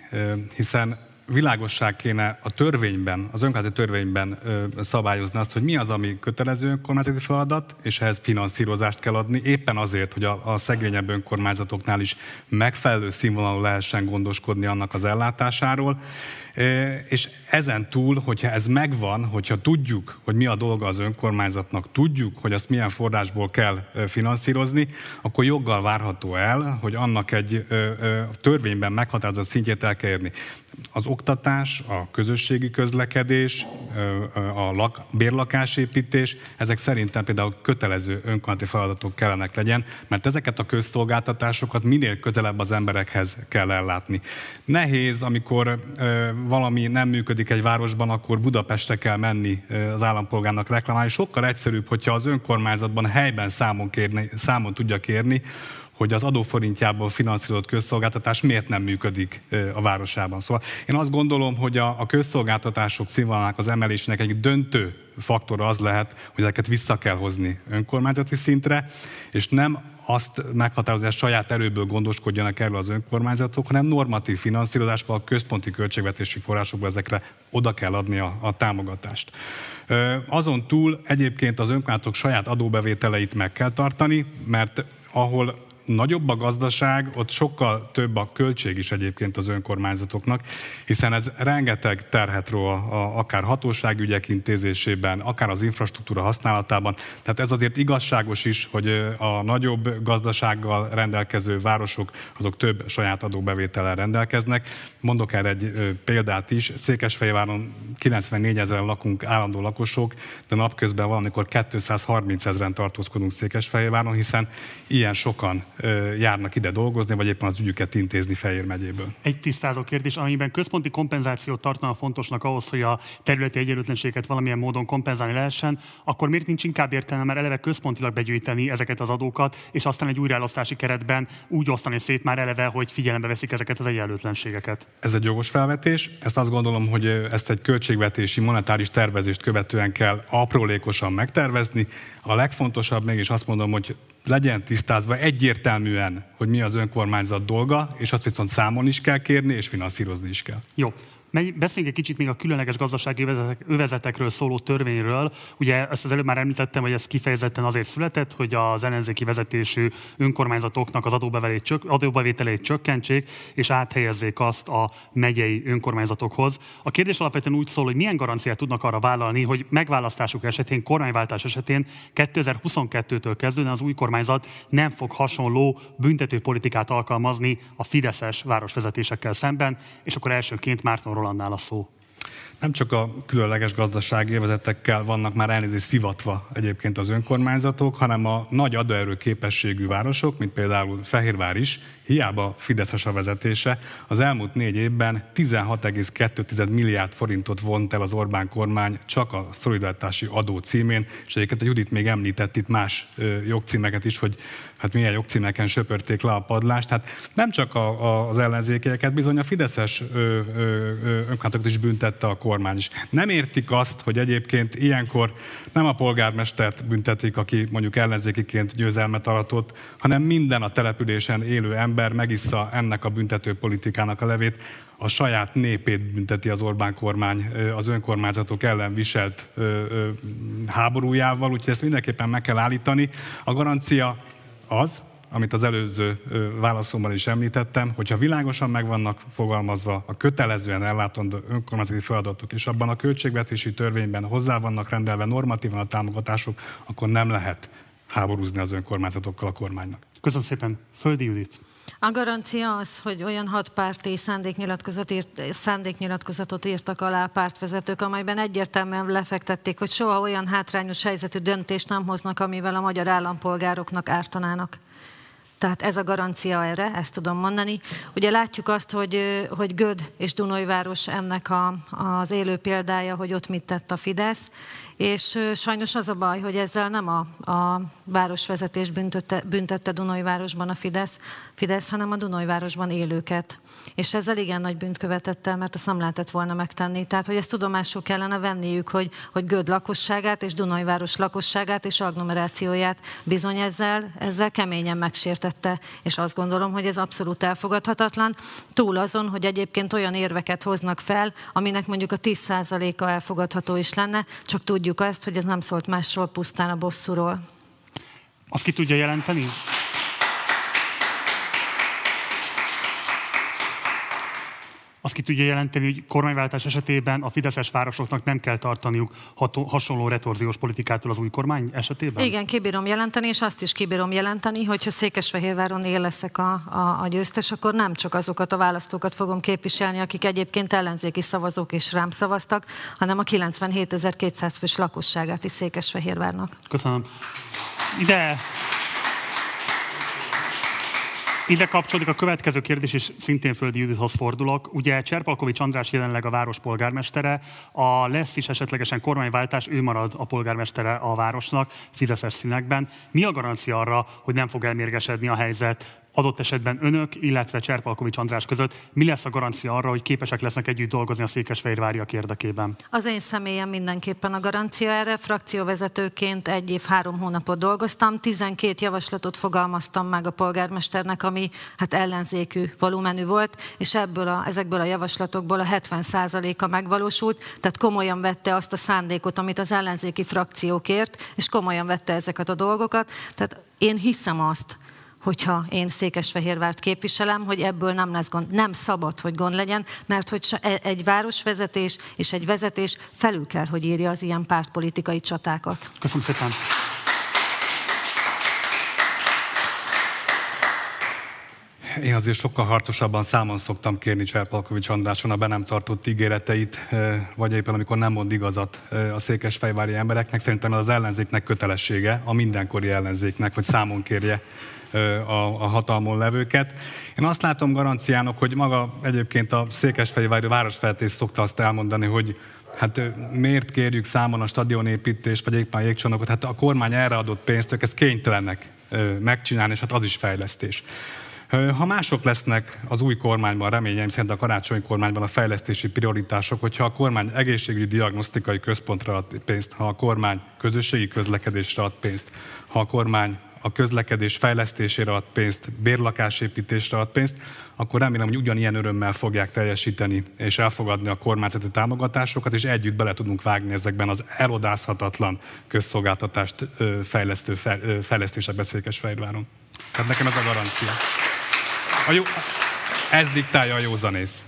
hiszen világosság kéne a törvényben, az önkormányzati törvényben ö, szabályozni azt, hogy mi az, ami kötelező önkormányzati feladat, és ehhez finanszírozást kell adni, éppen azért, hogy a, a szegényebb önkormányzatoknál is megfelelő színvonalú lehessen gondoskodni annak az ellátásáról. És ezen túl, hogyha ez megvan, hogyha tudjuk, hogy mi a dolga az önkormányzatnak, tudjuk, hogy azt milyen forrásból kell finanszírozni, akkor joggal várható el, hogy annak egy törvényben meghatározott szintjét el kell érni. Az oktatás, a közösségi közlekedés, a lak, bérlakásépítés, ezek szerintem például kötelező önkormányzati feladatok kellenek legyen, mert ezeket a közszolgáltatásokat minél közelebb az emberekhez kell ellátni. Nehéz, amikor valami nem működik egy városban, akkor Budapestre kell menni az állampolgárnak reklamálni. Sokkal egyszerűbb, hogyha az önkormányzatban helyben számon, kérni, számon tudja kérni, hogy az adóforintjából finanszírozott közszolgáltatás miért nem működik a városában. Szóval én azt gondolom, hogy a, a közszolgáltatások színvonalának az emelésnek egy döntő faktora az lehet, hogy ezeket vissza kell hozni önkormányzati szintre, és nem azt meghatározni, hogy saját erőből gondoskodjanak erről az önkormányzatok, hanem normatív finanszírozásban a központi költségvetési forrásokból ezekre oda kell adni a, a támogatást. Azon túl egyébként az önkormányzatok saját adóbevételeit meg kell tartani, mert ahol nagyobb a gazdaság, ott sokkal több a költség is egyébként az önkormányzatoknak, hiszen ez rengeteg terhet ró a, a, akár hatóságügyek intézésében, akár az infrastruktúra használatában. Tehát ez azért igazságos is, hogy a nagyobb gazdasággal rendelkező városok, azok több saját adóbevétellel rendelkeznek. Mondok erre egy példát is. Székesfehérváron 94 ezeren lakunk állandó lakosok, de napközben valamikor 230 ezeren tartózkodunk Székesfehérváron, hiszen ilyen sokan járnak ide dolgozni, vagy éppen az ügyüket intézni Fejér megyéből. Egy tisztázó kérdés, amiben központi kompenzációt tartana fontosnak ahhoz, hogy a területi egyenlőtlenséget valamilyen módon kompenzálni lehessen, akkor miért nincs inkább értelme már eleve központilag begyűjteni ezeket az adókat, és aztán egy újraelosztási keretben úgy osztani szét már eleve, hogy figyelembe veszik ezeket az egyenlőtlenségeket? Ez egy jogos felvetés. Ezt azt gondolom, hogy ezt egy költségvetési, monetáris tervezést követően kell aprólékosan megtervezni. A legfontosabb mégis azt mondom, hogy legyen tisztázva egyértelműen, hogy mi az önkormányzat dolga, és azt viszont számon is kell kérni, és finanszírozni is kell. Jó. Beszéljünk egy kicsit még a különleges gazdasági övezetekről szóló törvényről. Ugye ezt az előbb már említettem, hogy ez kifejezetten azért született, hogy az ellenzéki vezetésű önkormányzatoknak az adóbevételeit csökkentsék, és áthelyezzék azt a megyei önkormányzatokhoz. A kérdés alapvetően úgy szól, hogy milyen garanciát tudnak arra vállalni, hogy megválasztásuk esetén, kormányváltás esetén 2022-től kezdődően az új kormányzat nem fog hasonló büntetőpolitikát alkalmazni a fideszes városvezetésekkel szemben, és akkor elsőként Márton Rolandnál a szó. Nem csak a különleges gazdasági évezetekkel vannak már elnézést szivatva egyébként az önkormányzatok, hanem a nagy adóerő képességű városok, mint például Fehérvár is, hiába Fideszes a vezetése, az elmúlt négy évben 16,2 milliárd forintot vont el az Orbán kormány csak a szolidaritási adó címén, és egyébként a Judit még említett itt más jogcímeket is, hogy hát milyen jogcímeken söpörték le a padlást. Hát nem csak a, a, az ellenzékieket, bizony a Fideszes önkormányzatokat is büntette a kormány is. Nem értik azt, hogy egyébként ilyenkor nem a polgármestert büntetik, aki mondjuk ellenzékiként győzelmet aratott, hanem minden a településen élő ember megissza ennek a büntető politikának a levét, a saját népét bünteti az Orbán kormány az önkormányzatok ellen viselt háborújával, úgyhogy ezt mindenképpen meg kell állítani. A garancia az, amit az előző válaszomban is említettem, hogyha világosan meg vannak fogalmazva a kötelezően ellátandó önkormányzati feladatok, és abban a költségvetési törvényben hozzá vannak rendelve normatívan a támogatások, akkor nem lehet háborúzni az önkormányzatokkal a kormánynak. Köszönöm szépen. Földi Judit. A garancia az, hogy olyan hat párti szándéknyilatkozat írt, szándéknyilatkozatot írtak alá pártvezetők, amelyben egyértelműen lefektették, hogy soha olyan hátrányos helyzetű döntést nem hoznak, amivel a magyar állampolgároknak ártanának. Tehát ez a garancia erre, ezt tudom mondani. Ugye látjuk azt, hogy, hogy Göd és Dunajváros ennek a, az élő példája, hogy ott mit tett a Fidesz, és sajnos az a baj, hogy ezzel nem a, a városvezetés büntette, büntette Dunajvárosban a Fidesz, Fidesz, hanem a Dunajvárosban élőket. És ezzel igen nagy bűnt követett el, mert azt nem lehetett volna megtenni. Tehát, hogy ezt tudomásul kellene venniük, hogy, hogy Göd lakosságát és Dunajváros lakosságát és agglomerációját bizony ezzel, ezzel keményen megsértette. És azt gondolom, hogy ez abszolút elfogadhatatlan. Túl azon, hogy egyébként olyan érveket hoznak fel, aminek mondjuk a 10%-a elfogadható is lenne, csak tudjuk, azt, hogy ez nem szólt másról, pusztán a bosszúról. Azt ki tudja jelenteni? Azt ki tudja jelenteni, hogy kormányváltás esetében a fideszes városoknak nem kell tartaniuk hasonló retorziós politikától az új kormány esetében? Igen, kibírom jelenteni, és azt is kibírom jelenteni, hogyha Székesfehérváron én leszek a, a, a győztes, akkor nem csak azokat a választókat fogom képviselni, akik egyébként ellenzéki szavazók és rám szavaztak, hanem a 97.200 fős lakosságát is Székesfehérvárnak. Köszönöm. Ide ide kapcsolódik a következő kérdés, és szintén Földi Judithoz fordulok. Ugye Cserpalkovics András jelenleg a város polgármestere, a lesz is esetlegesen kormányváltás, ő marad a polgármestere a városnak, fideszes színekben. Mi a garancia arra, hogy nem fog elmérgesedni a helyzet adott esetben önök, illetve Cserpalkovics András között mi lesz a garancia arra, hogy képesek lesznek együtt dolgozni a székesfehérváriak érdekében? Az én személyem mindenképpen a garancia erre. Frakcióvezetőként egy év, három hónapot dolgoztam, 12 javaslatot fogalmaztam meg a polgármesternek, ami hát ellenzékű volumenű volt, és ebből a, ezekből a javaslatokból a 70%-a megvalósult, tehát komolyan vette azt a szándékot, amit az ellenzéki frakciókért, és komolyan vette ezeket a dolgokat. Tehát én hiszem azt, hogyha én Székesfehérvárt képviselem, hogy ebből nem lesz gond. Nem szabad, hogy gond legyen, mert hogy e- egy városvezetés és egy vezetés felül kell, hogy írja az ilyen pártpolitikai csatákat. Köszönöm szépen. Én azért sokkal harcosabban számon szoktam kérni Cserpalkovics Andráson a be nem tartott ígéreteit, vagy éppen amikor nem mond igazat a székesfejvári embereknek. Szerintem az ellenzéknek kötelessége, a mindenkori ellenzéknek, hogy számon kérje a, a hatalmon levőket. Én azt látom garanciának, hogy maga egyébként a Székesfehérvári városfeltés szokta azt elmondani, hogy hát miért kérjük számon a stadionépítést, vagy éppen a jégcsarnokot, hát a kormány erre adott pénzt, ők ezt kénytelenek megcsinálni, és hát az is fejlesztés. Ha mások lesznek az új kormányban, reményeim szerint a karácsonyi kormányban a fejlesztési prioritások, hogyha a kormány egészségügyi diagnosztikai központra ad pénzt, ha a kormány közösségi közlekedésre ad pénzt, ha a kormány a közlekedés fejlesztésére ad pénzt, bérlakásépítésre ad pénzt, akkor remélem, hogy ugyanilyen örömmel fogják teljesíteni és elfogadni a kormányzati támogatásokat, és együtt bele tudunk vágni ezekben az elodázhatatlan közszolgáltatást fejlesztő fejlesztésekbe Székesfehérváron. Tehát nekem ez a garancia. A jó, ez diktálja a józanész.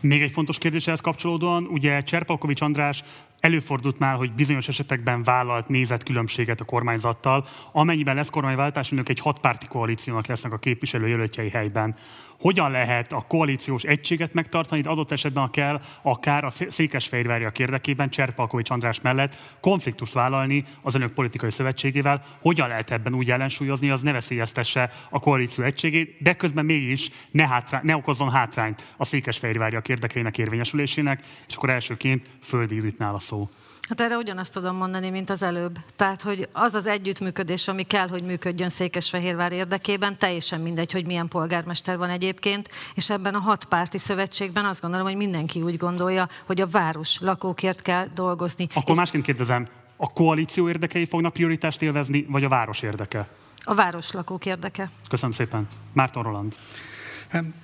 Még egy fontos kérdéshez kapcsolódóan, ugye Cserpalkovics András előfordult már, hogy bizonyos esetekben vállalt nézetkülönbséget a kormányzattal, amennyiben lesz kormányváltás, önök egy hatpárti koalíciónak lesznek a képviselőjelöltjei helyben. Hogyan lehet a koalíciós egységet megtartani, de adott esetben kell akár a Székesfehérváriak érdekében Cserpalkovics András mellett konfliktust vállalni az önök politikai szövetségével, hogyan lehet ebben úgy ellensúlyozni, az ne veszélyeztesse a koalíció egységét, de közben mégis ne, hátrány, ne okozzon hátrányt a Székesfehérváriak érdekeinek érvényesülésének, és akkor elsőként Földi Juditnál a szó. Hát erre ugyanazt tudom mondani, mint az előbb. Tehát, hogy az az együttműködés, ami kell, hogy működjön Székesfehérvár érdekében, teljesen mindegy, hogy milyen polgármester van egyébként, és ebben a hat párti szövetségben azt gondolom, hogy mindenki úgy gondolja, hogy a város lakókért kell dolgozni. Akkor és... másként kérdezem, a koalíció érdekei fognak prioritást élvezni, vagy a város érdeke? A város lakók érdeke. Köszönöm szépen. Márton Roland.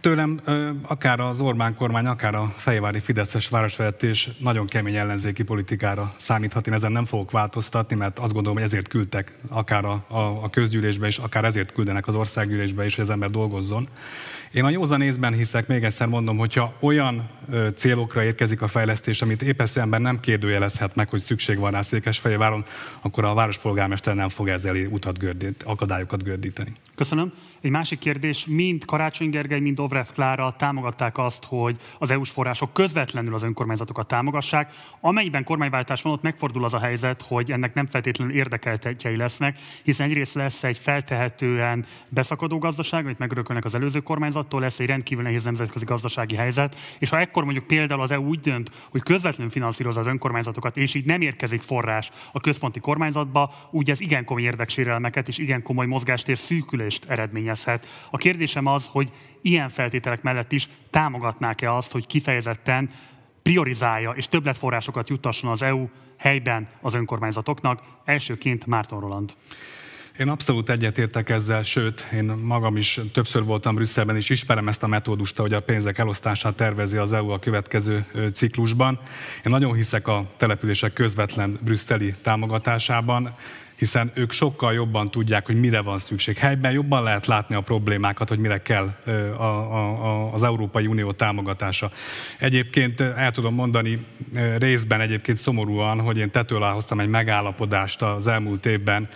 Tőlem akár az Orbán kormány, akár a Fejvári Fideszes városvezetés nagyon kemény ellenzéki politikára számíthat. Én ezen nem fogok változtatni, mert azt gondolom, hogy ezért küldtek akár a, a, a közgyűlésbe is, akár ezért küldenek az országgyűlésbe is, hogy az ember dolgozzon. Én a józan észben hiszek, még egyszer mondom, hogyha olyan célokra érkezik a fejlesztés, amit épesző ember nem kérdőjelezhet meg, hogy szükség van rá Székesfehérváron, akkor a várospolgármester nem fog ezzel utat gördít, akadályokat gördíteni. Köszönöm. Egy másik kérdés, mind Karácsony Gergely, mind Dobrev Klára támogatták azt, hogy az EU-s források közvetlenül az önkormányzatokat támogassák. Amennyiben kormányváltás van, ott megfordul az a helyzet, hogy ennek nem feltétlenül érdekeltjei lesznek, hiszen egyrészt lesz egy feltehetően beszakadó gazdaság, amit megörökölnek az előző kormányzattól, lesz egy rendkívül nehéz nemzetközi gazdasági helyzet, és ha ekkor mondjuk például az EU úgy dönt, hogy közvetlenül finanszírozza az önkormányzatokat, és így nem érkezik forrás a központi kormányzatba, úgy ez igen komoly érdeksérelmeket és igen komoly mozgástér szűkülést eredményez eredményezhet. A kérdésem az, hogy ilyen feltételek mellett is támogatnák-e azt, hogy kifejezetten priorizálja és többletforrásokat juttasson az EU helyben az önkormányzatoknak. Elsőként Márton Roland. Én abszolút egyetértek ezzel, sőt, én magam is többször voltam Brüsszelben, és ismerem ezt a metódust, hogy a pénzek elosztását tervezi az EU a következő ciklusban. Én nagyon hiszek a települések közvetlen brüsszeli támogatásában hiszen ők sokkal jobban tudják, hogy mire van szükség. Helyben jobban lehet látni a problémákat, hogy mire kell a, a, az Európai Unió támogatása. Egyébként el tudom mondani részben egyébként szomorúan, hogy én tető alá hoztam egy megállapodást az elmúlt évben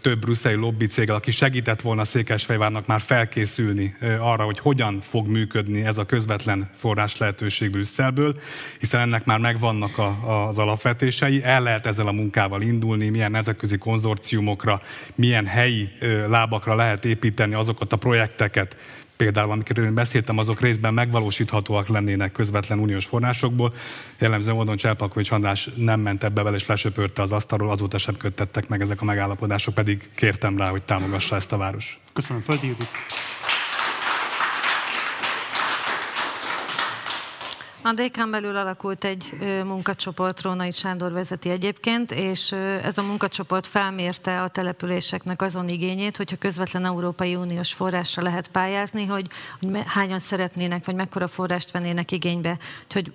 több brüsszeli lobby céggel, aki segített volna Székesfehérvárnak már felkészülni arra, hogy hogyan fog működni ez a közvetlen forrás lehetőség Brüsszelből, hiszen ennek már megvannak a, az alapvetései, el lehet ezzel a munkával indulni, milyen nemzetközi konzorciumokra, milyen helyi lábakra lehet építeni azokat a projekteket, például, amikről én beszéltem, azok részben megvalósíthatóak lennének közvetlen uniós forrásokból. Jellemző módon Cselpakovics András nem ment ebbe vele, és lesöpörte az asztalról, azóta sem köttettek meg ezek a megállapodások, pedig kértem rá, hogy támogassa ezt a város. Köszönöm, Földi Judit. A dk belül alakult egy munkacsoport, Rónai Sándor vezeti egyébként, és ez a munkacsoport felmérte a településeknek azon igényét, hogyha közvetlen Európai Uniós forrásra lehet pályázni, hogy, hányan szeretnének, vagy mekkora forrást vennének igénybe, hogy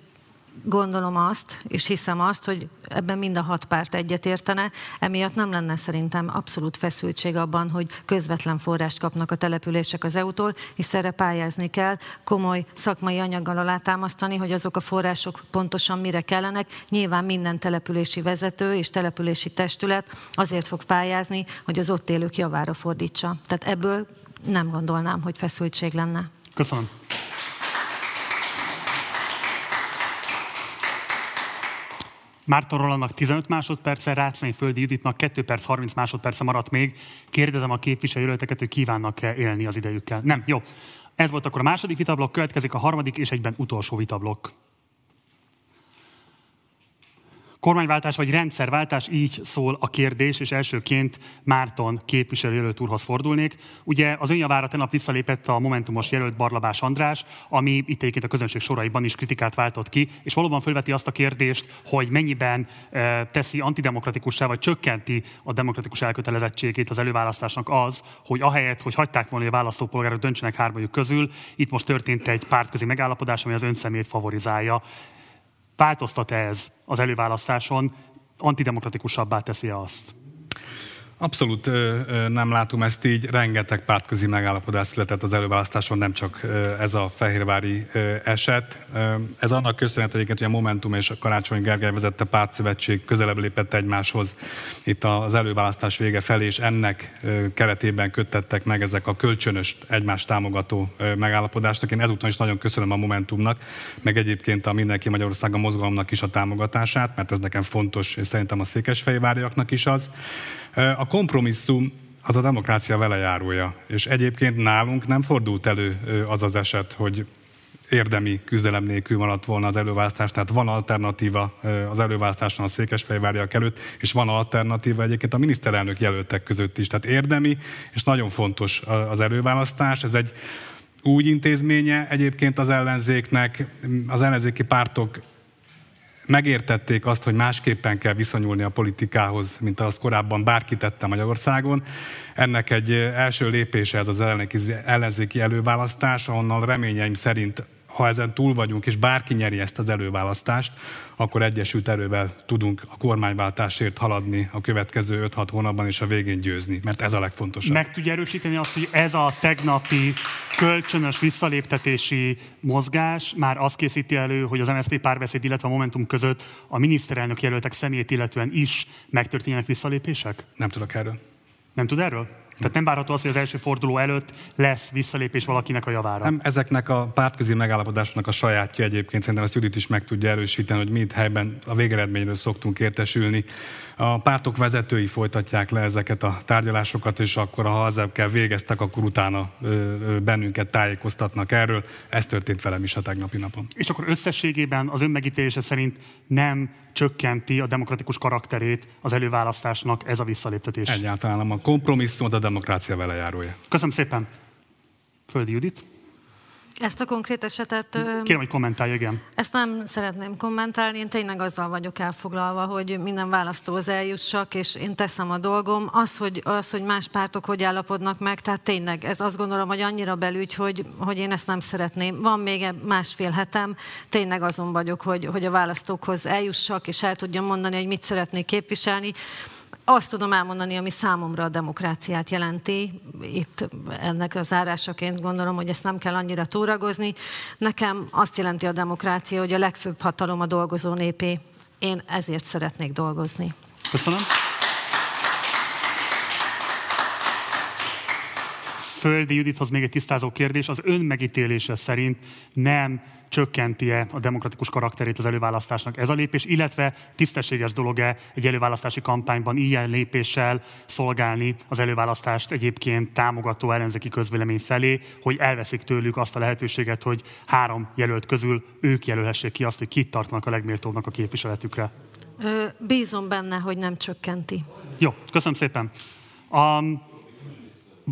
gondolom azt, és hiszem azt, hogy ebben mind a hat párt egyetértene, emiatt nem lenne szerintem abszolút feszültség abban, hogy közvetlen forrást kapnak a települések az EU-tól, hisz erre pályázni kell, komoly szakmai anyaggal alátámasztani, hogy azok a források pontosan mire kellenek. Nyilván minden települési vezető és települési testület azért fog pályázni, hogy az ott élők javára fordítsa. Tehát ebből nem gondolnám, hogy feszültség lenne. Köszönöm. Márton Rolandnak 15 másodperce, Rácnai Földi Juditnak 2 perc 30 másodperce maradt még. Kérdezem a képviselőjelölteket, hogy kívánnak-e élni az idejükkel. Nem, jó. Ez volt akkor a második vitablok, következik a harmadik és egyben utolsó vitablok. Kormányváltás vagy rendszerváltás, így szól a kérdés, és elsőként Márton képviselőjelölt úrhoz fordulnék. Ugye az önjavára tegnap visszalépett a Momentumos jelölt Barlabás András, ami itt egyébként a közönség soraiban is kritikát váltott ki, és valóban felveti azt a kérdést, hogy mennyiben e, teszi antidemokratikussá, vagy csökkenti a demokratikus elkötelezettségét az előválasztásnak az, hogy ahelyett, hogy hagyták volna, hogy a választópolgárok döntsenek hármajuk közül, itt most történt egy pártközi megállapodás, ami az önszemét favorizálja. Változtat ez az előválasztáson? Antidemokratikusabbá teszi azt? Abszolút nem látom ezt így. Rengeteg pártközi megállapodás született az előválasztáson, nem csak ez a fehérvári eset. Ez annak köszönhető egyébként, hogy a Momentum és a Karácsony Gergely vezette pártszövetség közelebb lépett egymáshoz itt az előválasztás vége felé, és ennek keretében köttettek meg ezek a kölcsönös egymást támogató megállapodásnak. Én ezúton is nagyon köszönöm a Momentumnak, meg egyébként a Mindenki Magyarország a mozgalomnak is a támogatását, mert ez nekem fontos, és szerintem a székesfehérváriaknak is az. A kompromisszum az a demokrácia velejárója, és egyébként nálunk nem fordult elő az az eset, hogy érdemi küzdelem nélkül maradt volna az előválasztás, tehát van alternatíva az előválasztáson a Székesfehérváriak előtt, és van alternatíva egyébként a miniszterelnök jelöltek között is. Tehát érdemi, és nagyon fontos az előválasztás. Ez egy úgy intézménye egyébként az ellenzéknek, az ellenzéki pártok megértették azt, hogy másképpen kell viszonyulni a politikához, mint azt korábban bárki tette Magyarországon. Ennek egy első lépése ez az ellenzéki előválasztás, ahonnan reményeim szerint ha ezen túl vagyunk, és bárki nyeri ezt az előválasztást, akkor egyesült erővel tudunk a kormányváltásért haladni a következő 5-6 hónapban, és a végén győzni, mert ez a legfontosabb. Meg tudja erősíteni azt, hogy ez a tegnapi kölcsönös visszaléptetési mozgás már azt készíti elő, hogy az MSZP párbeszéd, illetve a Momentum között a miniszterelnök jelöltek személyét illetően is megtörténjenek visszalépések? Nem tudok erről. Nem tud erről? Tehát nem várható az, hogy az első forduló előtt lesz visszalépés valakinek a javára. Nem, ezeknek a pártközi megállapodásnak a sajátja egyébként, szerintem ezt Judit is meg tudja erősíteni, hogy mi itt helyben a végeredményről szoktunk értesülni. A pártok vezetői folytatják le ezeket a tárgyalásokat, és akkor, ha kell végeztek, akkor utána bennünket tájékoztatnak erről. Ez történt velem is a tegnapi napon. És akkor összességében az önmegítélése szerint nem csökkenti a demokratikus karakterét az előválasztásnak ez a visszaléptetés? Egyáltalán. A kompromisszum a demokrácia velejárója. Köszönöm szépen. Földi Judit. Ezt a konkrét esetet... Kérem, hogy kommentálj, igen. Ezt nem szeretném kommentálni, én tényleg azzal vagyok elfoglalva, hogy minden választóhoz eljussak, és én teszem a dolgom. Az, hogy, az, hogy más pártok hogy állapodnak meg, tehát tényleg ez azt gondolom, hogy annyira belügy, hogy, hogy én ezt nem szeretném. Van még másfél hetem, tényleg azon vagyok, hogy, hogy a választókhoz eljussak, és el tudjam mondani, hogy mit szeretnék képviselni azt tudom elmondani, ami számomra a demokráciát jelenti. Itt ennek az zárásaként gondolom, hogy ezt nem kell annyira túragozni. Nekem azt jelenti a demokrácia, hogy a legfőbb hatalom a dolgozó népé. Én ezért szeretnék dolgozni. Köszönöm. Földi Judithoz még egy tisztázó kérdés. Az ön megítélése szerint nem csökkenti-e a demokratikus karakterét az előválasztásnak ez a lépés, illetve tisztességes dolog-e egy előválasztási kampányban ilyen lépéssel szolgálni az előválasztást egyébként támogató ellenzéki közvélemény felé, hogy elveszik tőlük azt a lehetőséget, hogy három jelölt közül ők jelölhessék ki azt, hogy kit tartanak a legméltóbbnak a képviseletükre. Bízom benne, hogy nem csökkenti. Jó, köszönöm szépen. Um,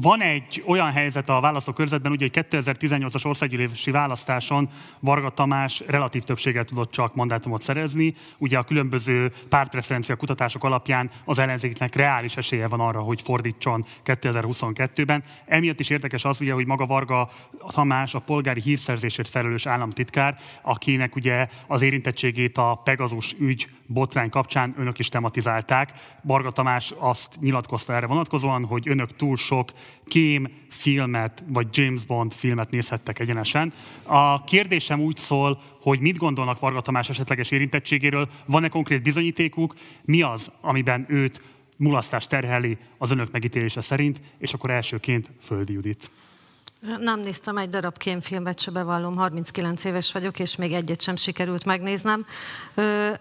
van egy olyan helyzet a választókörzetben, ugye, hogy 2018-as országgyűlési választáson Varga Tamás relatív többséggel tudott csak mandátumot szerezni. Ugye a különböző pártpreferencia kutatások alapján az ellenzéknek reális esélye van arra, hogy fordítson 2022-ben. Emiatt is érdekes az, ugye, hogy maga Varga Tamás a polgári hírszerzésért felelős államtitkár, akinek ugye az érintettségét a Pegazus ügy botrány kapcsán önök is tematizálták. Varga Tamás azt nyilatkozta erre vonatkozóan, hogy önök túl sok kém filmet, vagy James Bond filmet nézhettek egyenesen. A kérdésem úgy szól, hogy mit gondolnak Varga Tamás esetleges érintettségéről, van-e konkrét bizonyítékuk, mi az, amiben őt mulasztás terheli az önök megítélése szerint, és akkor elsőként Földi Judit. Nem néztem egy darab kémfilmet, se bevallom, 39 éves vagyok, és még egyet sem sikerült megnéznem.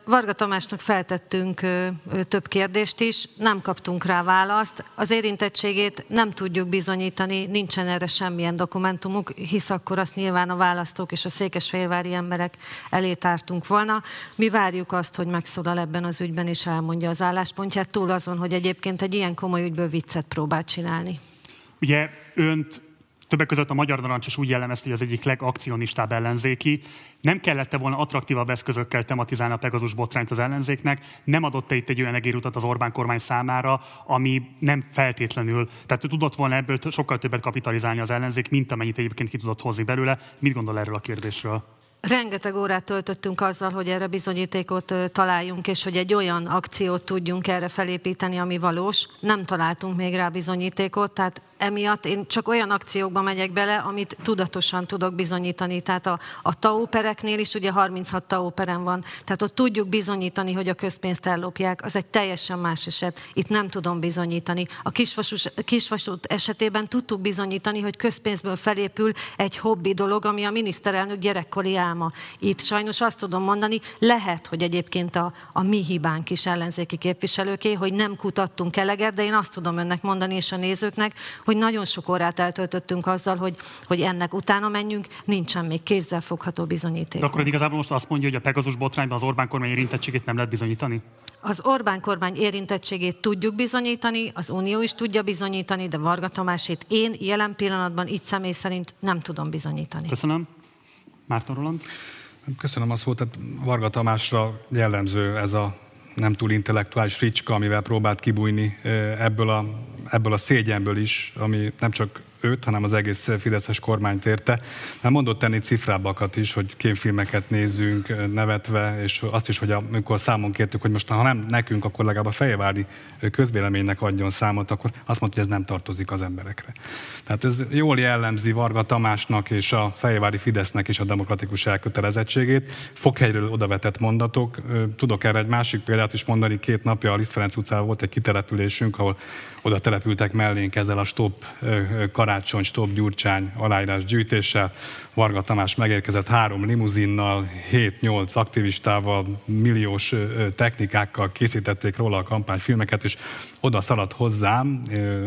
Varga Tamásnak feltettünk több kérdést is, nem kaptunk rá választ. Az érintettségét nem tudjuk bizonyítani, nincsen erre semmilyen dokumentumuk, hisz akkor azt nyilván a választók és a székesfehérvári emberek elé tártunk volna. Mi várjuk azt, hogy megszólal ebben az ügyben, és elmondja az álláspontját, túl azon, hogy egyébként egy ilyen komoly ügyből viccet próbál csinálni. Ugye önt Többek között a Magyar Narancs is úgy jellemezte, hogy az egyik legakcionistább ellenzéki. Nem kellett volna attraktívabb eszközökkel tematizálni a Pegazus botrányt az ellenzéknek, nem adott-e itt egy olyan egérutat az Orbán kormány számára, ami nem feltétlenül, tehát tudott volna ebből sokkal többet kapitalizálni az ellenzék, mint amennyit egyébként ki tudott hozni belőle. Mit gondol erről a kérdésről? Rengeteg órát töltöttünk azzal, hogy erre bizonyítékot találjunk, és hogy egy olyan akciót tudjunk erre felépíteni, ami valós. Nem találtunk még rá bizonyítékot, tehát emiatt én csak olyan akciókba megyek bele, amit tudatosan tudok bizonyítani. Tehát a, a TAO-pereknél is ugye 36 TAO-perem van, tehát ott tudjuk bizonyítani, hogy a közpénzt ellopják, az egy teljesen más eset. Itt nem tudom bizonyítani. A kisvasút, kisvasút esetében tudtuk bizonyítani, hogy közpénzből felépül egy hobbi dolog, ami a miniszterelnök gyerekkori álma. Itt sajnos azt tudom mondani, lehet, hogy egyébként a, a mi hibánk is ellenzéki képviselőké, hogy nem kutattunk eleget, de én azt tudom önnek mondani és a nézőknek, hogy nagyon sok órát eltöltöttünk azzal, hogy, hogy ennek utána menjünk, nincsen még kézzel fogható bizonyíték. De akkor igazából most azt mondja, hogy a Pegazus botrányban az Orbán kormány érintettségét nem lehet bizonyítani? Az Orbán kormány érintettségét tudjuk bizonyítani, az Unió is tudja bizonyítani, de Varga Tamásét én jelen pillanatban így személy szerint nem tudom bizonyítani. Köszönöm. Márton Roland? Köszönöm a szót. Tehát Varga Tamásra jellemző ez a nem túl intellektuális fricska, amivel próbált kibújni ebből a, ebből a szégyenből is, ami nem csak őt, hanem az egész Fideszes kormányt érte. Nem mondott tenni cifrábbakat is, hogy kémfilmeket nézzünk nevetve, és azt is, hogy amikor számon kértük, hogy most ha nem nekünk, akkor legalább a fejvári közvéleménynek adjon számot, akkor azt mondta, hogy ez nem tartozik az emberekre. Tehát ez jól jellemzi Varga Tamásnak és a fejvári Fidesznek is a demokratikus elkötelezettségét. Fokhelyről odavetett mondatok. Tudok erre egy másik példát is mondani. Két napja a Liszt Ferenc utcában volt egy kitelepülésünk, ahol oda települtek mellénk ezzel a stop karácsony, stop gyurcsány aláírás gyűjtéssel. Varga Tamás megérkezett három limuzinnal, 7-8 aktivistával, milliós technikákkal készítették róla a kampányfilmeket, és oda szaladt hozzám,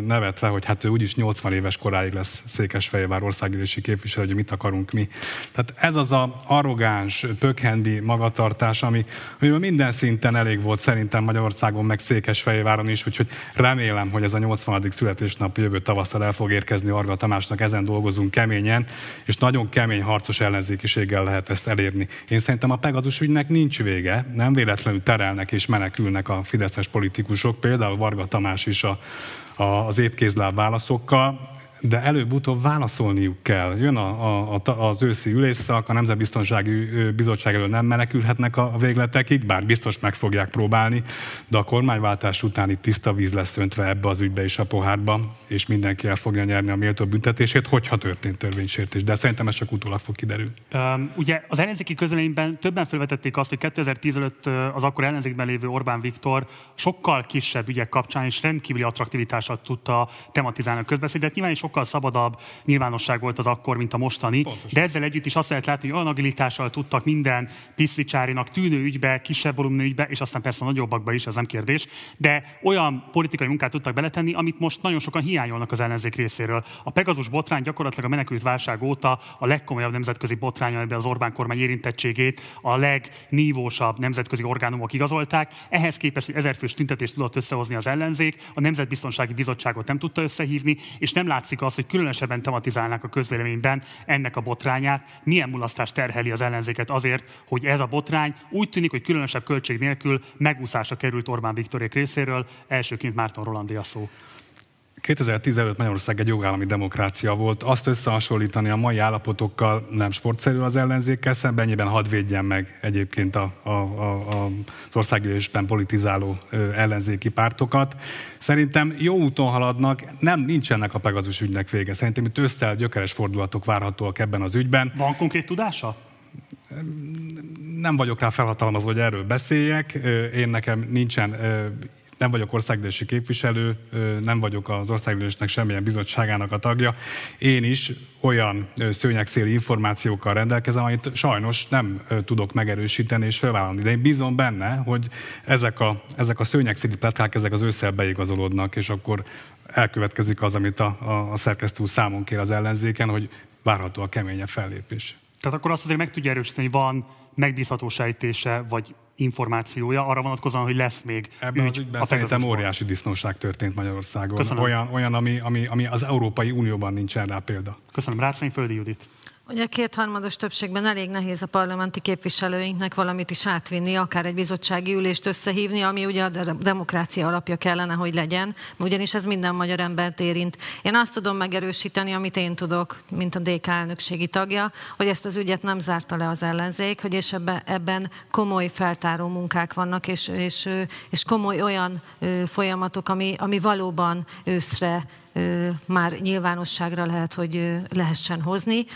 nevetve, hogy hát ő úgyis 80 éves koráig lesz Székesfehérvár országgyűlési képviselő, hogy mit akarunk mi. Tehát ez az a arrogáns, pökhendi magatartás, ami, ami minden szinten elég volt szerintem Magyarországon, meg Székesfehérváron is, úgyhogy remélem, hogy ez a 80. születésnap jövő tavasszal el fog érkezni Varga Tamásnak, ezen dolgozunk keményen, és nagyon kemény harcos ellenzékiséggel lehet ezt elérni. Én szerintem a Pegazus ügynek nincs vége, nem véletlenül terelnek és menekülnek a fideszes politikusok, például Varga Tamás is a, a, az épkézláb válaszokkal de előbb-utóbb válaszolniuk kell. Jön a, a, az őszi ülésszak, a Nemzetbiztonsági Bizottság elől nem menekülhetnek a végletekig, bár biztos meg fogják próbálni, de a kormányváltás után itt tiszta víz lesz öntve ebbe az ügybe is a pohárba, és mindenki el fogja nyerni a méltó büntetését, hogyha történt törvénysértés. De szerintem ez csak utólag fog kiderülni. Um, ugye az ellenzéki közleményben többen felvetették azt, hogy 2010 előtt az akkor ellenzékben lévő Orbán Viktor sokkal kisebb ügyek kapcsán és rendkívüli attraktivitással tudta tematizálni a közbeszédet. Nyilván is sokkal szabadabb nyilvánosság volt az akkor, mint a mostani, Pontosan. de ezzel együtt is azt lehet látni, hogy olyan agilitással tudtak minden piszlicsárinak tűnő ügybe, kisebb volumenű ügybe, és aztán persze nagyobbakba is, ez nem kérdés, de olyan politikai munkát tudtak beletenni, amit most nagyon sokan hiányolnak az ellenzék részéről. A Pegazus botrány gyakorlatilag a menekült válság óta a legkomolyabb nemzetközi botrány, amiben az Orbán kormány érintettségét a legnívósabb nemzetközi orgánumok igazolták. Ehhez képest egy ezerfős tüntetést tudott összehozni az ellenzék, a Nemzetbiztonsági Bizottságot nem tudta összehívni, és nem látszik látszik az, hogy különösebben tematizálnák a közvéleményben ennek a botrányát, milyen mulasztást terheli az ellenzéket azért, hogy ez a botrány? Úgy tűnik, hogy különösebb költség nélkül megúszásra került Orbán Viktorék részéről, elsőként Márton Rolandi a szó. 2015 Magyarország egy jogállami demokrácia volt. Azt összehasonlítani a mai állapotokkal nem sportszerű az ellenzékkel szemben, ennyiben hadd védjen meg egyébként a, a, a, az országgyűlésben politizáló ellenzéki pártokat. Szerintem jó úton haladnak, nem nincsenek a Pegazus ügynek vége. Szerintem itt összel gyökeres fordulatok várhatóak ebben az ügyben. Van konkrét tudása? nem vagyok rá felhatalmazva, hogy erről beszéljek. Én nekem nincsen nem vagyok országgyűlési képviselő, nem vagyok az országgyűlésnek semmilyen bizottságának a tagja. Én is olyan szőnyegszéli információkkal rendelkezem, amit sajnos nem tudok megerősíteni és felvállalni. De én bízom benne, hogy ezek a, ezek a szőnyegszéli pletkák, ezek az ősszel beigazolódnak, és akkor elkövetkezik az, amit a, a, a szerkesztő számon kér az ellenzéken, hogy várható a keményebb fellépés. Tehát akkor azt azért meg tudja erősíteni, hogy van megbízható sejtése, vagy információja arra vonatkozóan, hogy lesz még Ebben ügy az ügyben a szerintem óriási disznóság történt Magyarországon. Köszönöm. Olyan, olyan ami, ami, ami az Európai Unióban nincsen rá példa. Köszönöm. Rászény Földi Judit. Ugye kétharmados többségben elég nehéz a parlamenti képviselőinknek valamit is átvinni, akár egy bizottsági ülést összehívni, ami ugye a demokrácia alapja kellene, hogy legyen, ugyanis ez minden magyar embert érint. Én azt tudom megerősíteni, amit én tudok, mint a DK elnökségi tagja, hogy ezt az ügyet nem zárta le az ellenzék, hogy és ebben, komoly feltáró munkák vannak, és, és, és komoly olyan folyamatok, ami, ami valóban őszre már nyilvánosságra lehet, hogy lehessen hozni.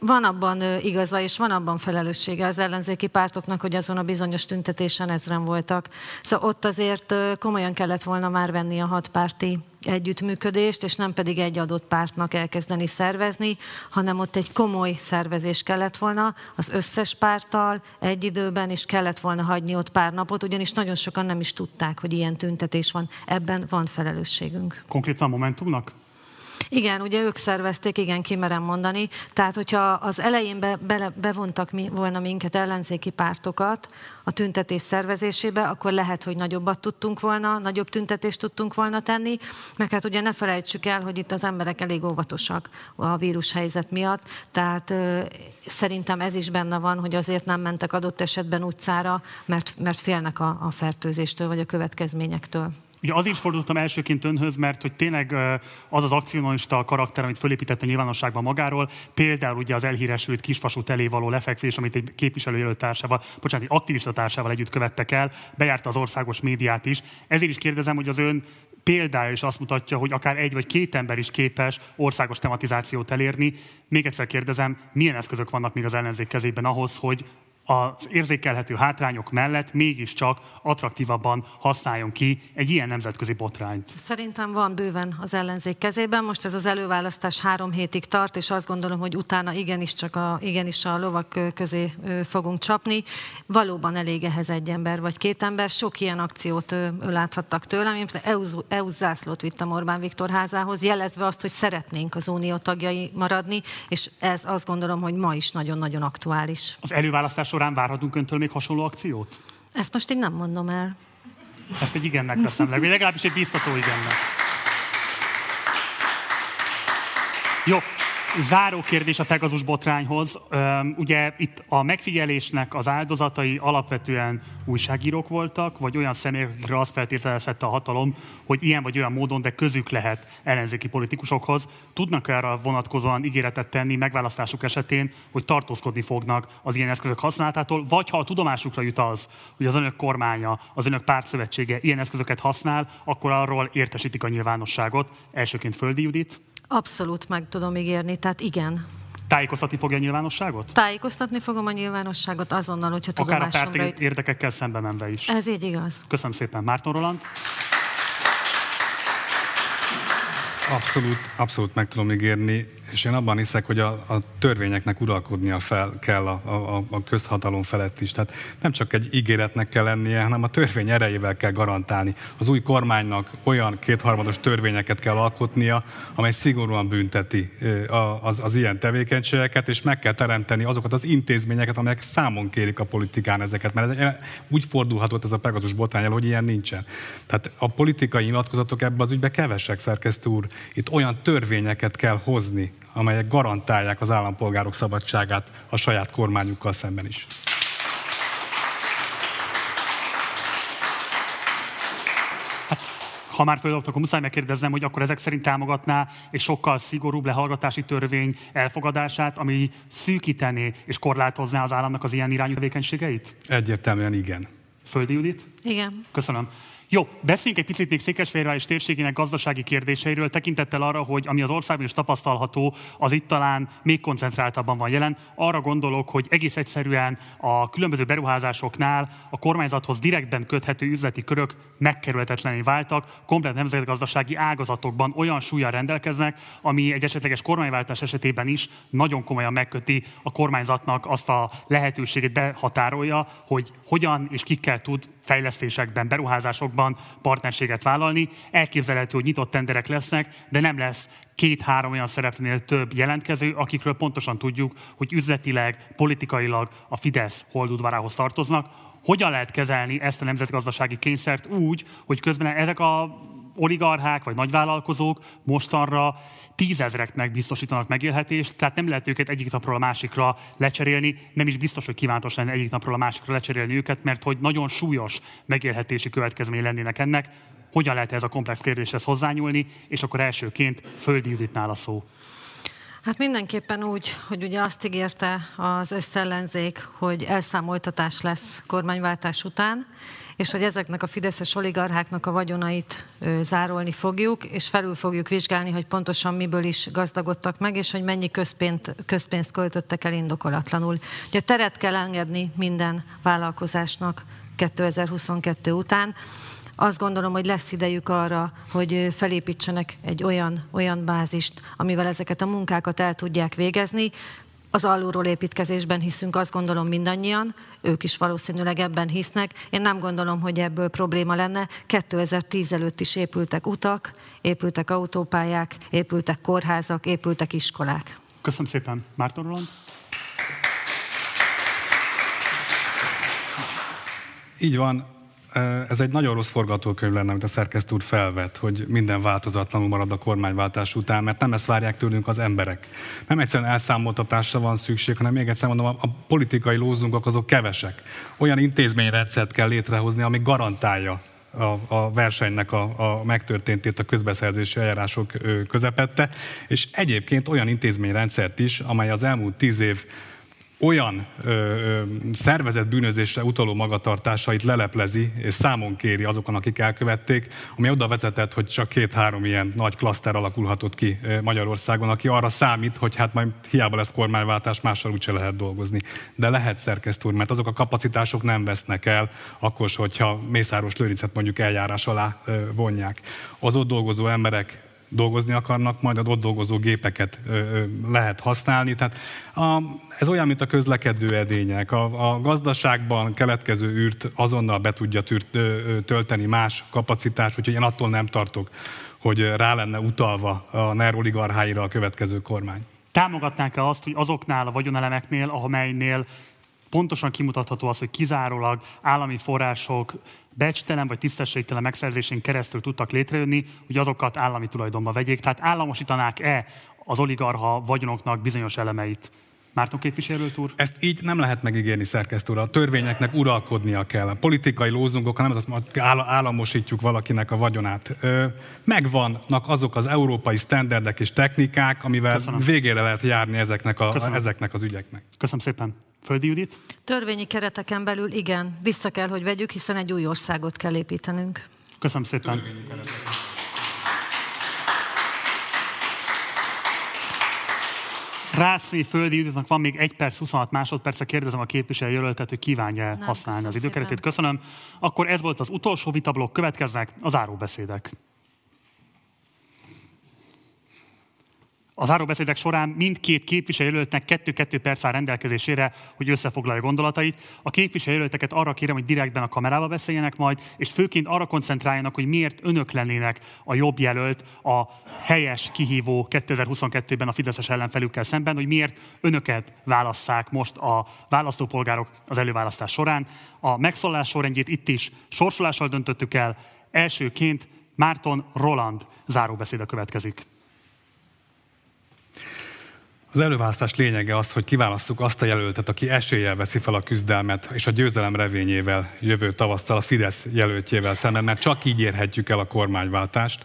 Van abban igaza, és van abban felelőssége az ellenzéki pártoknak, hogy azon a bizonyos tüntetésen ezren voltak. Szóval ott azért komolyan kellett volna már venni a hatpárti együttműködést, és nem pedig egy adott pártnak elkezdeni szervezni, hanem ott egy komoly szervezés kellett volna az összes párttal egy időben, és kellett volna hagyni ott pár napot, ugyanis nagyon sokan nem is tudták, hogy ilyen tüntetés van. Ebben van felelősségünk. Konkrétan Momentumnak? Igen, ugye ők szervezték, igen, kimerem mondani. Tehát, hogyha az elején be, bele, bevontak mi, volna minket ellenzéki pártokat a tüntetés szervezésébe, akkor lehet, hogy nagyobbat tudtunk volna, nagyobb tüntetést tudtunk volna tenni, meg hát ugye ne felejtsük el, hogy itt az emberek elég óvatosak a vírushelyzet miatt, tehát ö, szerintem ez is benne van, hogy azért nem mentek adott esetben utcára, mert, mert félnek a, a fertőzéstől vagy a következményektől. Ugye azért fordultam elsőként önhöz, mert hogy tényleg az az akcionista karakter, amit fölépített a nyilvánosságban magáról, például ugye az elhíresült kisfasút elé való lefekvés, amit egy képviselőjelölt társával, bocsánat, egy aktivista társával együtt követtek el, bejárta az országos médiát is. Ezért is kérdezem, hogy az ön példája is azt mutatja, hogy akár egy vagy két ember is képes országos tematizációt elérni. Még egyszer kérdezem, milyen eszközök vannak még az ellenzék kezében ahhoz, hogy az érzékelhető hátrányok mellett mégiscsak attraktívabban használjon ki egy ilyen nemzetközi botrányt? Szerintem van bőven az ellenzék kezében. Most ez az előválasztás három hétig tart, és azt gondolom, hogy utána igenis csak a, igenis a lovak közé fogunk csapni. Valóban elég ehhez egy ember vagy két ember. Sok ilyen akciót láthattak tőlem. Én EU, zászlót vittem Orbán Viktor házához, jelezve azt, hogy szeretnénk az unió tagjai maradni, és ez azt gondolom, hogy ma is nagyon-nagyon aktuális. Az előválasztás során várhatunk öntől még hasonló akciót? Ezt most én nem mondom el. Ezt egy igennek teszem le, vagy legalábbis egy biztató igennek. Jó, Záró kérdés a Pegazus botrányhoz. Ugye itt a megfigyelésnek az áldozatai alapvetően újságírók voltak, vagy olyan személyek, akikre azt feltételezhette a hatalom, hogy ilyen vagy olyan módon, de közük lehet ellenzéki politikusokhoz. Tudnak erre vonatkozóan ígéretet tenni megválasztásuk esetén, hogy tartózkodni fognak az ilyen eszközök használatától, vagy ha a tudomásukra jut az, hogy az önök kormánya, az önök pártszövetsége ilyen eszközöket használ, akkor arról értesítik a nyilvánosságot. Elsőként Földi Judit. Abszolút meg tudom ígérni, tehát igen. Tájékoztatni fogja a nyilvánosságot? Tájékoztatni fogom a nyilvánosságot azonnal, hogyha Akár a párt érdekekkel szembe menve is. Ez így igaz. Köszönöm szépen. Márton Roland? Abszolút, abszolút meg tudom ígérni, és én abban hiszek, hogy a, a törvényeknek uralkodnia fel kell a, a, a közhatalom felett is. Tehát nem csak egy ígéretnek kell lennie, hanem a törvény erejével kell garantálni. Az új kormánynak olyan kétharmados törvényeket kell alkotnia, amely szigorúan bünteti az, az ilyen tevékenységeket, és meg kell teremteni azokat az intézményeket, amelyek számon kérik a politikán ezeket. Mert ez, úgy fordulhatott ez a Pegasus botrány hogy ilyen nincsen. Tehát a politikai nyilatkozatok ebben az ügyben kevesek, szerkesztő úr. Itt olyan törvényeket kell hozni, amelyek garantálják az állampolgárok szabadságát a saját kormányukkal szemben is. Hát, ha már földobtok, akkor muszáj megkérdeznem, hogy akkor ezek szerint támogatná és sokkal szigorúbb lehallgatási törvény elfogadását, ami szűkítené és korlátozná az államnak az ilyen irányú tevékenységeit? Egyértelműen igen. Földi Judit? Igen. Köszönöm. Jó, beszéljünk egy picit még Székesfehérvár és térségének gazdasági kérdéseiről, tekintettel arra, hogy ami az országban is tapasztalható, az itt talán még koncentráltabban van jelen. Arra gondolok, hogy egész egyszerűen a különböző beruházásoknál a kormányzathoz direktben köthető üzleti körök megkerülhetetlenül váltak, komplet nemzetgazdasági ágazatokban olyan súlyjal rendelkeznek, ami egy esetleges kormányváltás esetében is nagyon komolyan megköti a kormányzatnak azt a lehetőséget behatárolja, hogy hogyan és kikkel tud fejlesztésekben, beruházásokban partnerséget vállalni. Elképzelhető, hogy nyitott tenderek lesznek, de nem lesz két-három olyan szereplőnél több jelentkező, akikről pontosan tudjuk, hogy üzletileg, politikailag a Fidesz holdudvarához tartoznak. Hogyan lehet kezelni ezt a nemzetgazdasági kényszert úgy, hogy közben ezek a oligarchák vagy nagyvállalkozók mostanra tízezreknek biztosítanak megélhetést, tehát nem lehet őket egyik napról a másikra lecserélni, nem is biztos, hogy kívántos lenne egyik napról a másikra lecserélni őket, mert hogy nagyon súlyos megélhetési következmény lennének ennek. Hogyan lehet ez a komplex kérdéshez hozzányúlni, és akkor elsőként Földi Juditnál a szó. Hát mindenképpen úgy, hogy ugye azt ígérte az összellenzék, hogy elszámoltatás lesz kormányváltás után, és hogy ezeknek a fideszes oligarcháknak a vagyonait ö, zárolni fogjuk, és felül fogjuk vizsgálni, hogy pontosan miből is gazdagodtak meg, és hogy mennyi közpént, közpénzt költöttek el indokolatlanul. Ugye teret kell engedni minden vállalkozásnak 2022 után, azt gondolom, hogy lesz idejük arra, hogy felépítsenek egy olyan, olyan bázist, amivel ezeket a munkákat el tudják végezni. Az alulról építkezésben hiszünk, azt gondolom mindannyian, ők is valószínűleg ebben hisznek. Én nem gondolom, hogy ebből probléma lenne. 2010 előtt is épültek utak, épültek autópályák, épültek kórházak, épültek iskolák. Köszönöm szépen. Márton Roland? Így van. Ez egy nagyon rossz forgatókönyv lenne, amit a szerkesztő úr felvet, hogy minden változatlanul marad a kormányváltás után, mert nem ezt várják tőlünk az emberek. Nem egyszerűen elszámoltatásra van szükség, hanem még egyszer mondom, a politikai lózungok azok kevesek. Olyan intézményrendszert kell létrehozni, ami garantálja a, a versenynek a, a megtörténtét a közbeszerzési eljárások közepette, és egyébként olyan intézményrendszert is, amely az elmúlt tíz év olyan ö, ö, szervezett bűnözésre utaló magatartásait leleplezi és számon kéri azokon, akik elkövették, ami oda vezetett, hogy csak két-három ilyen nagy klaszter alakulhatott ki Magyarországon, aki arra számít, hogy hát majd hiába lesz kormányváltás, mással úgyse lehet dolgozni. De lehet szerkesztő mert azok a kapacitások nem vesznek el, akkor, hogyha Mészáros Lőrincet mondjuk eljárás alá vonják. Az ott dolgozó emberek dolgozni akarnak, majd az ott dolgozó gépeket lehet használni. Tehát a, ez olyan, mint a közlekedő edények. A, a gazdaságban keletkező űrt azonnal be tudja tűrt, tölteni más kapacitás, úgyhogy én attól nem tartok, hogy rá lenne utalva a NER oligarcháira a következő kormány. Támogatnák-e azt, hogy azoknál a vagyonelemeknél, amelynél pontosan kimutatható az, hogy kizárólag állami források becstelen vagy tisztességtelen megszerzésén keresztül tudtak létrejönni, hogy azokat állami tulajdonba vegyék. Tehát államosítanák-e az oligarha vagyonoknak bizonyos elemeit? Márton képviselőt úr? Ezt így nem lehet megígérni, szerkesztő A törvényeknek uralkodnia kell. A politikai lózungok, nem az azt államosítjuk valakinek a vagyonát. Megvannak azok az európai sztenderdek és technikák, amivel Köszönöm. végére lehet járni ezeknek, a, ezeknek az ügyeknek. Köszönöm szépen. Földi Judit? Törvényi kereteken belül igen, vissza kell, hogy vegyük, hiszen egy új országot kell építenünk. Köszönöm szépen. Rácné Földi Juditnak van még 1 perc 26 másodperce, kérdezem a képviselő jelöltet, hogy kívánja használni az időkeretét. Köszönöm. Akkor ez volt az utolsó vitablok, következnek a záróbeszédek. A záróbeszédek során mindkét képviselőjelöltnek kettő-kettő perc áll rendelkezésére, hogy összefoglalja gondolatait. A képviselőjelölteket arra kérem, hogy direktben a kamerába beszéljenek majd, és főként arra koncentráljanak, hogy miért önök lennének a jobb jelölt a helyes kihívó 2022-ben a Fideszes ellenfelükkel szemben, hogy miért önöket válasszák most a választópolgárok az előválasztás során. A megszólalás sorrendjét itt is sorsolással döntöttük el. Elsőként Márton Roland záróbeszéde következik. Az előválasztás lényege az, hogy kiválasztjuk azt a jelöltet, aki eséllyel veszi fel a küzdelmet, és a győzelem revényével jövő tavasztal a Fidesz jelöltjével szemben, mert csak így érhetjük el a kormányváltást.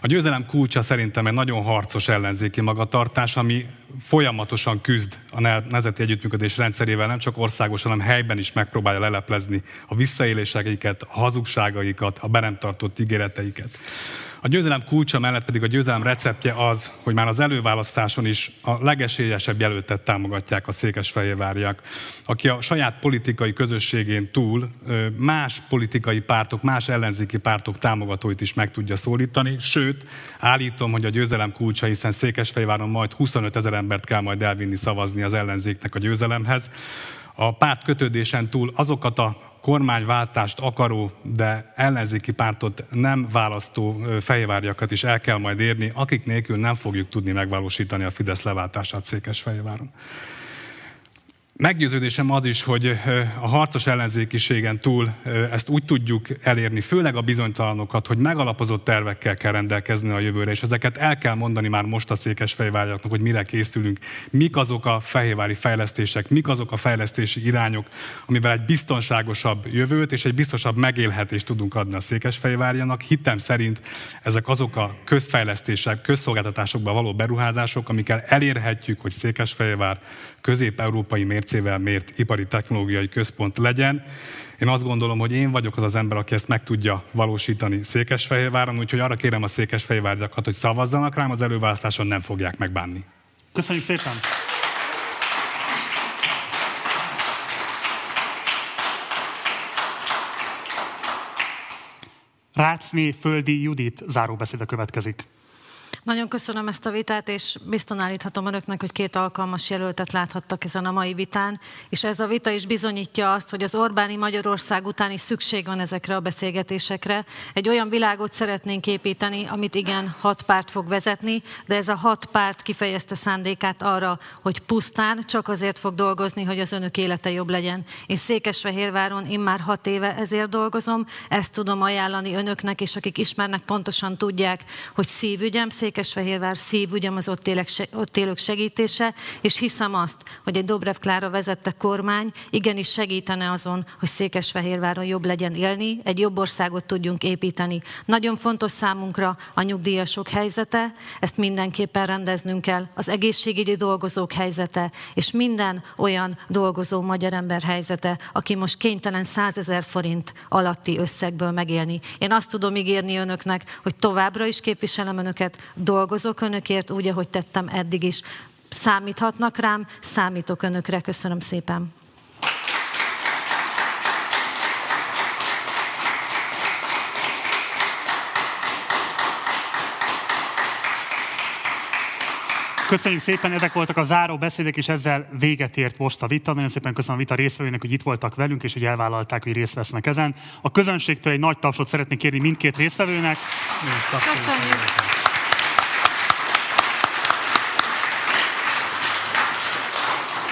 A győzelem kulcsa szerintem egy nagyon harcos ellenzéki magatartás, ami folyamatosan küzd a nemzeti együttműködés rendszerével, nem csak országosan, hanem helyben is megpróbálja leleplezni a visszaéléseiket, a hazugságaikat, a be nem tartott ígéreteiket. A győzelem kulcsa mellett pedig a győzelem receptje az, hogy már az előválasztáson is a legesélyesebb jelöltet támogatják a székesfehérváriak, aki a saját politikai közösségén túl más politikai pártok, más ellenzéki pártok támogatóit is meg tudja szólítani, sőt, állítom, hogy a győzelem kulcsa, hiszen Székesfehérváron majd 25 ezer embert kell majd elvinni szavazni az ellenzéknek a győzelemhez. A párt kötődésen túl azokat a kormányváltást akaró, de ellenzéki pártot nem választó fejvárjakat is el kell majd érni, akik nélkül nem fogjuk tudni megvalósítani a Fidesz leváltását Székesfehérváron. Meggyőződésem az is, hogy a harcos ellenzékiségen túl ezt úgy tudjuk elérni, főleg a bizonytalanokat, hogy megalapozott tervekkel kell rendelkezni a jövőre, és ezeket el kell mondani már most a székesfehérváriaknak, hogy mire készülünk, mik azok a fehérvári fejlesztések, mik azok a fejlesztési irányok, amivel egy biztonságosabb jövőt és egy biztosabb megélhetést tudunk adni a székesfehérvárianak. Hittem szerint ezek azok a közfejlesztések, közszolgáltatásokba való beruházások, amikkel elérhetjük, hogy Székesfehérvár közép-európai mércével mért ipari technológiai központ legyen. Én azt gondolom, hogy én vagyok az az ember, aki ezt meg tudja valósítani Székesfehérváron, úgyhogy arra kérem a székesfehérváriakat, hogy szavazzanak rám, az előválasztáson nem fogják megbánni. Köszönjük szépen! Rácné Földi Judit záróbeszéde következik. Nagyon köszönöm ezt a vitát, és bizton állíthatom önöknek, hogy két alkalmas jelöltet láthattak ezen a mai vitán, és ez a vita is bizonyítja azt, hogy az Orbáni Magyarország után is szükség van ezekre a beszélgetésekre. Egy olyan világot szeretnénk építeni, amit igen, hat párt fog vezetni, de ez a hat párt kifejezte szándékát arra, hogy pusztán csak azért fog dolgozni, hogy az önök élete jobb legyen. Én Székesfehérváron immár hat éve ezért dolgozom, ezt tudom ajánlani önöknek, és akik ismernek, pontosan tudják, hogy szívügyem, Székesfehérváron Székesfehérvár szívügyem az ott, élek, ott élők segítése, és hiszem azt, hogy egy Dobrev Klára vezette kormány igenis segítene azon, hogy Székesfehérváron jobb legyen élni, egy jobb országot tudjunk építeni. Nagyon fontos számunkra a nyugdíjasok helyzete, ezt mindenképpen rendeznünk kell, az egészségügyi dolgozók helyzete, és minden olyan dolgozó magyar ember helyzete, aki most kénytelen 100 ezer forint alatti összegből megélni. Én azt tudom ígérni önöknek, hogy továbbra is képviselem önöket, dolgozok önökért, úgy, ahogy tettem eddig is. Számíthatnak rám, számítok önökre. Köszönöm szépen. Köszönjük szépen, ezek voltak a záró beszédek, és ezzel véget ért most a vita. Nagyon szépen köszönöm a vita részvevőinek, hogy itt voltak velünk, és hogy elvállalták, hogy részt vesznek ezen. A közönségtől egy nagy tapsot szeretnék kérni mindkét résztvevőnek. Köszönjük.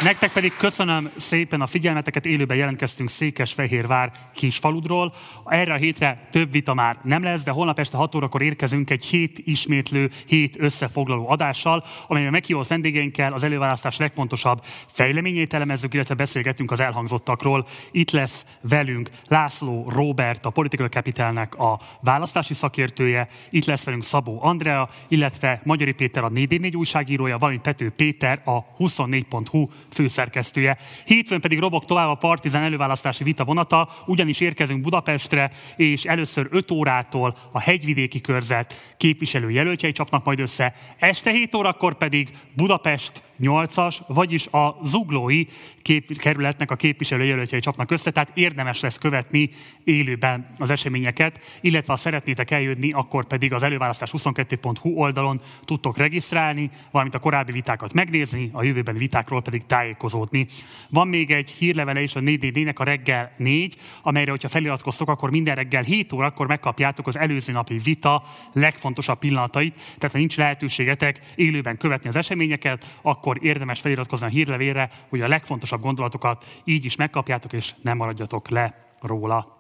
Nektek pedig köszönöm szépen a figyelmeteket, élőben jelentkeztünk Székesfehérvár kisfaludról. Erre a hétre több vita már nem lesz, de holnap este 6 órakor érkezünk egy hét ismétlő, hét összefoglaló adással, amelyben meghívott vendégeinkkel az előválasztás legfontosabb fejleményét elemezzük, illetve beszélgetünk az elhangzottakról. Itt lesz velünk László Robert, a Political Capitalnek a választási szakértője, itt lesz velünk Szabó Andrea, illetve Magyari Péter a 4 újságírója, valamint Pető Péter a 24.hu főszerkesztője. Hétfőn pedig robog tovább a Partizán előválasztási vita vonata, ugyanis érkezünk Budapestre, és először 5 órától a hegyvidéki körzet képviselő jelöltjei csapnak majd össze. Este 7 órakor pedig Budapest 8-as, vagyis a zuglói kép, kerületnek a képviselőjelöltjei csapnak össze, tehát érdemes lesz követni élőben az eseményeket, illetve ha szeretnétek eljönni, akkor pedig az előválasztás 22.hu oldalon tudtok regisztrálni, valamint a korábbi vitákat megnézni, a jövőben vitákról pedig tájékozódni. Van még egy hírlevele is a 4 a reggel 4, amelyre, hogyha feliratkoztok, akkor minden reggel 7 órakor megkapjátok az előző napi vita legfontosabb pillanatait, tehát ha nincs lehetőségetek élőben követni az eseményeket, akkor akkor érdemes feliratkozni a hírlevélre, hogy a legfontosabb gondolatokat így is megkapjátok, és nem maradjatok le róla.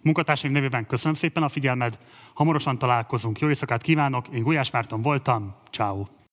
Munkatársaim nevében köszönöm szépen a figyelmed, hamarosan találkozunk, jó éjszakát kívánok, én Gulyás Márton voltam, ciao.